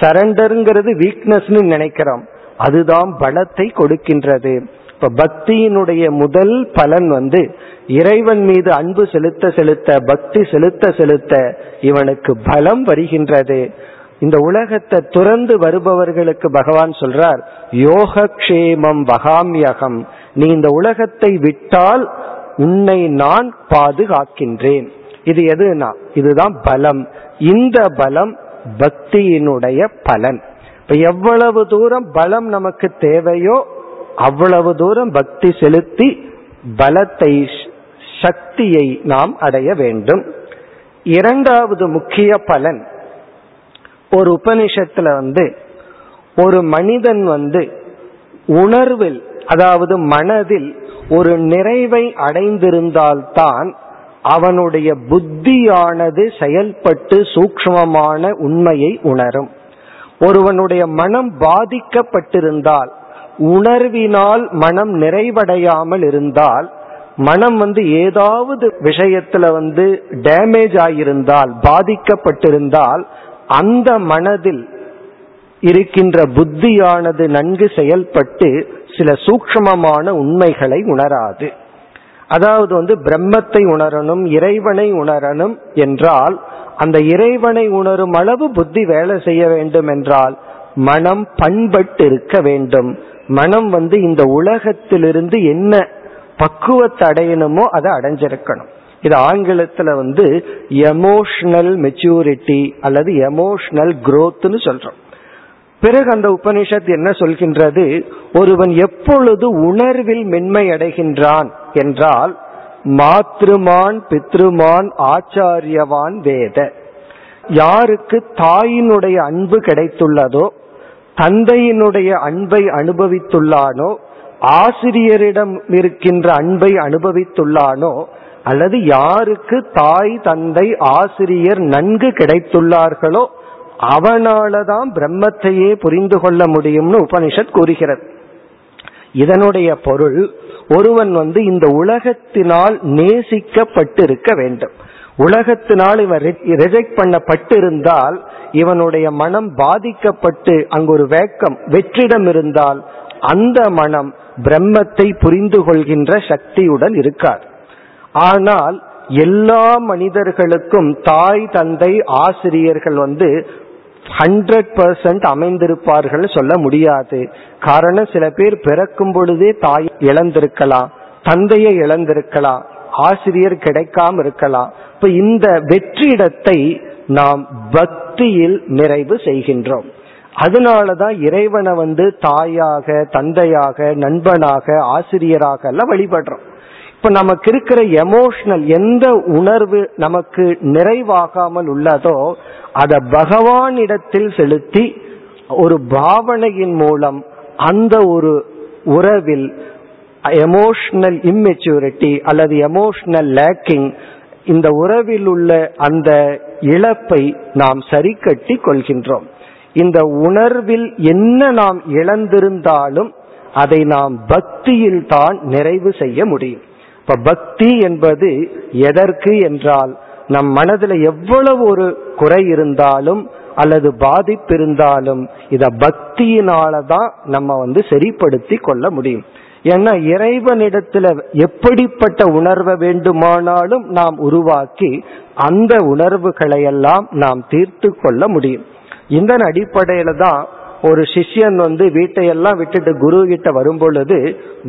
சரண்டருங்கிறது வீக்னஸ்னு நினைக்கிறோம். அதுதான் பலத்தை கொடுக்கின்றது. இப்ப பக்தியினுடைய முதல் பலன் வந்து இறைவன் மீது அன்பு செலுத்த செலுத்த பக்தி செலுத்த செலுத்த இவனுக்கு பலம் வருகின்றது. இந்த உலகத்தை துறந்து வருபவர்களுக்கு பகவான் சொல்றார் யோகக்ஷேமம் வகாமியகம். நீ இந்த உலகத்தை விட்டால் உன்னை நான் பாதுகாக்கின்றேன். இது எதுனா இதுதான் பலம். இந்த பலம் பக்தியினுடைய பலன். இப்ப எவ்வளவு தூரம் பலம் நமக்கு தேவையோ அவ்வளவு தூரம் பக்தி செலுத்தி பலத்தை சக்தியை நாம் அடைய வேண்டும். இரண்டாவது முக்கிய பலன் ஒரு உபனிஷத்துல வந்து ஒரு மனிதன் வந்து உணர்வில் அதாவது மனதில் ஒரு நிறைவை அடைந்திருந்தால்தான் அவனுடைய புத்தியானது செயல்பட்டு சூக்மமான உண்மையை உணரும். ஒருவனுடைய மனம் பாதிக்கப்பட்டிருந்தால் உணர்வினால் மனம் நிறைவடையாமல் இருந்தால் மனம் வந்து ஏதாவது விஷயத்துல வந்து டேமேஜ் ஆகியிருந்தால் பாதிக்கப்பட்டிருந்தால் அந்த மனதில் இருக்கின்ற புத்தியானது நன்கு செயல்பட்டு சில சூக்மமான உண்மைகளை உணராது. அதாவது வந்து பிரம்மத்தை உணரணும் இறைவனை உணரணும் என்றால் அந்த இறைவனை உணரும் அளவு புத்தி வேலை செய்ய வேண்டும் என்றால் மனம் பண்பட்டு இருக்க வேண்டும். மனம் வந்து இந்த உலகத்திலிருந்து என்ன பக்குவத்தை அடையணுமோ அதை அடைஞ்சிருக்கணும். இது ஆங்கிலத்துல வந்து எமோஷனல் மெச்சூரிட்டி அல்லது எமோஷனல் குரோத்னு சொல்றோம். பிறகு அந்த உபனிஷத் என்ன சொல்கின்றது? ஒருவன் எப்பொழுது உணர்வில் மென்மை அடைகின்றான் என்றால் மாத்ருமான் பித்ருமான் ஆச்சாரியவான் வேத. யாருக்கு தாயினுடைய அன்பு கிடைத்துள்ளதோ தந்தையினுடைய அன்பை அனுபவித்துள்ளானோ ஆசிரியரிடம் இருக்கின்ற அன்பை அனுபவித்துள்ளானோ அல்லது யாருக்கு தாய் தந்தை ஆசிரியர் நன்கு கிடைத்துள்ளார்களோ அவனாலதான் பிரம்மத்தையே புரிந்து கொள்ள முடியும்னு உபனிஷத் கூறுகிறது. இதனுடைய பொருள் ஒருவன் வந்து இந்த உலகத்தினால் நேசிக்கப்பட்டு இருக்க வேண்டும். உலகத்தினால் இவன் ரிஜெக்ட் பண்ணப்பட்டிருந்தால் இவனுடைய மனம் பாதிக்கப்பட்டு அங்கு ஒரு வேக்கம் வெற்றிடம் இருந்தால் அந்த மனம் பிரம்மத்தை புரிந்து கொள்கின்ற சக்தியுடன் இருக்கார். ஆனால் எல்லா மனிதர்களுக்கும் தாய் தந்தை ஆசிரியர்கள் வந்து ஹண்ட்ரட் பர்சன்ட் அமைந்திருப்பார்கள் சொல்ல முடியாது. காரணம் சில பேர் பிறக்கும் பொழுதே தாய் இழந்திருக்கலாம் தந்தையை இழந்திருக்கலாம் ஆசிரியர் கிடைக்காம இருக்கலாம். இப்ப இந்த வெற்றிடத்தை நாம் பக்தியில் நிறைவு செய்கின்றோம். அதனாலதான் இறைவனை வந்து தாயாக தந்தையாக நண்பனாக ஆசிரியராக எல்லாம் வழிபடுறோம். இப்ப நமக்கு இருக்கிற எமோஷனல் எந்த உணர்வு நமக்கு நிறைவாகாமல் உள்ளதோ அதை பகவானிடத்தில் செலுத்தி ஒரு பாவனையின் மூலம் அந்த ஒரு உறவில் எமோஷனல் இம்மெச்சூரிட்டி அல்லது எமோஷனல் லேக்கிங் இந்த உறவில் உள்ள அந்த இழப்பை நாம் சரி கட்டி கொள்கின்றோம். இந்த உணர்வில் என்ன நாம் இழந்திருந்தாலும் அதை நாம் பக்தியில் தான் நிறைவு செய்ய முடியும். இப்ப பக்தி என்பது எதற்கு என்றால் நம் மனதில் எவ்வளவு ஒரு குறை இருந்தாலும் அல்லது பாதிப்பு இருந்தாலும் இத பக்தியினாலதான் நம்ம வந்து சரிப்படுத்தி கொள்ள முடியும். ஏன்னா இறைவனிடத்துல எப்படிப்பட்ட உணர்வை வேண்டுமானாலும் நாம் உருவாக்கி அந்த உணர்வுகளை எல்லாம் நாம் தீர்த்து கொள்ள முடியும். இதன் அடிப்படையில தான் ஒரு சிஷ்யன் வந்து வீட்டையெல்லாம் விட்டுட்டு குரு கிட்ட வரும் பொழுது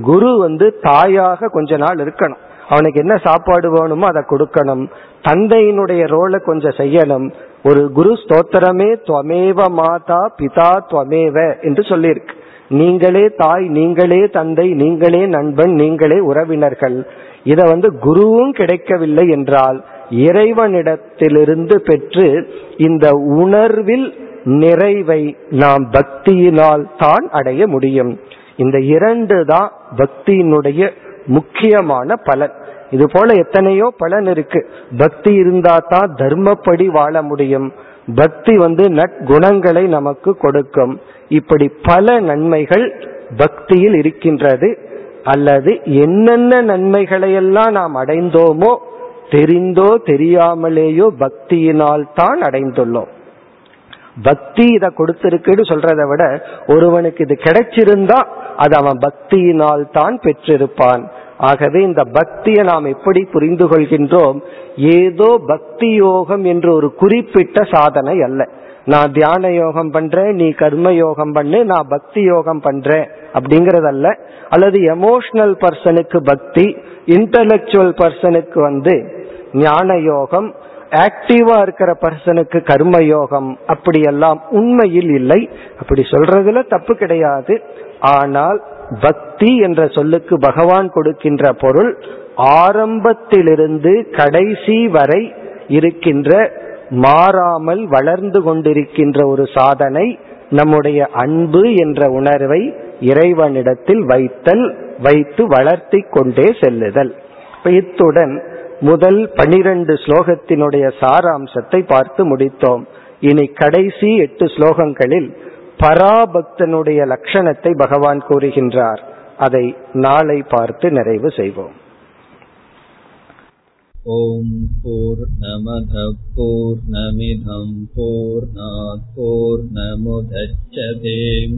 குரு வந்து தாயாக கொஞ்ச நாள் இருக்கணும். அவனுக்கு என்ன சாப்பாடு வேணுமோ அதை கொடுக்கணும். தந்தையினுடைய ரோலை கொஞ்சம் செய்யணும். ஒரு குரு ஸ்தோத்திரமே துவமேவ மாதா பிதா துவமேவ என்று சொல்லியிருக்கு. நீங்களே தாய் நீங்களே தந்தை நீங்களே நண்பன் நீங்களே உறவினர்கள். இத வந்து குருவும் கிடைக்கவில்லை என்றால் இறைவனிடத்திலிருந்து பெற்று இந்த உணர்வில் நிறைவை நாம் பக்தியினால் தான் அடைய முடியும். இந்த இரண்டு தான் பக்தியினுடைய முக்கியமான பலன். இது போல எத்தனையோ பலன் இருக்கு. பக்தி இருந்தா தான் தர்மப்படி வாழ முடியும். பக்தி வந்து நற்குணங்களை நமக்கு கொடுக்கும். இப்படி பல நன்மைகள் பக்தியில் இருக்கின்றது. அல்லது என்னென்ன நன்மைகளையெல்லாம் நாம் அடைந்தோமோ தெரிந்தோ தெரியாமலேயோ பக்தியினால் தான் அடைந்துள்ளோம். பக்தி இதை கொடுத்திருக்குன்னு சொல்றதை விட ஒருவனுக்கு இது கிடைச்சிருந்தா அது அவன் பக்தியினால் தான் பெற்றிருப்பான். ஆகவே இந்த பக்தியை நாம் எப்படி புரிந்து கொள்கின்றோம்? ஏதோ பக்தி யோகம் என்று ஒரு குறிப்பிட்ட சாதனை அல்ல. நான் தியான யோகம் பண்றேன் நீ கர்ம யோகம் பண்ணு நான் பக்தி யோகம் பண்றேன் அப்படிங்கறதல்ல. அல்லது எமோஷனல் பர்சனுக்கு பக்தி இன்டலெக்சுவல் பர்சனுக்கு வந்து ஞான யோகம் ஆக்டிவா இருக்கிற பர்சனுக்கு கர்ம யோகம் அப்படி எல்லாம் உண்மையில் இல்லை. அப்படி சொல்றதுல தப்பு கிடையாது. ஆனால் பக்தி என்ற சொல்லுக்கு பகவான் கொடுக்கின்ற பொருள் ஆரம்பத்திலிருந்து கடைசி வரை இருக்கின்ற மாறாமல் வளர்ந்து கொண்டிருக்கின்ற ஒரு சாதனை நம்முடைய அன்பு என்ற உணர்வை இறைவனிடத்தில் வைத்தல் வைத்து வளர்த்தி கொண்டே செல்லுதல். இத்துடன் முதல் பனிரெண்டு ஸ்லோகத்தினுடைய சாராம்சத்தை பார்த்து முடித்தோம். இனி கடைசி எட்டு ஸ்லோகங்களில் பராபக்தனுடைய லட்சணத்தை பகவான் கூறுகின்றார். அதை நாளை பார்த்து நிறைவு செய்வோம். ஓம் போர் நமத போர் நமிதம் போர் நமுதச்சதேம்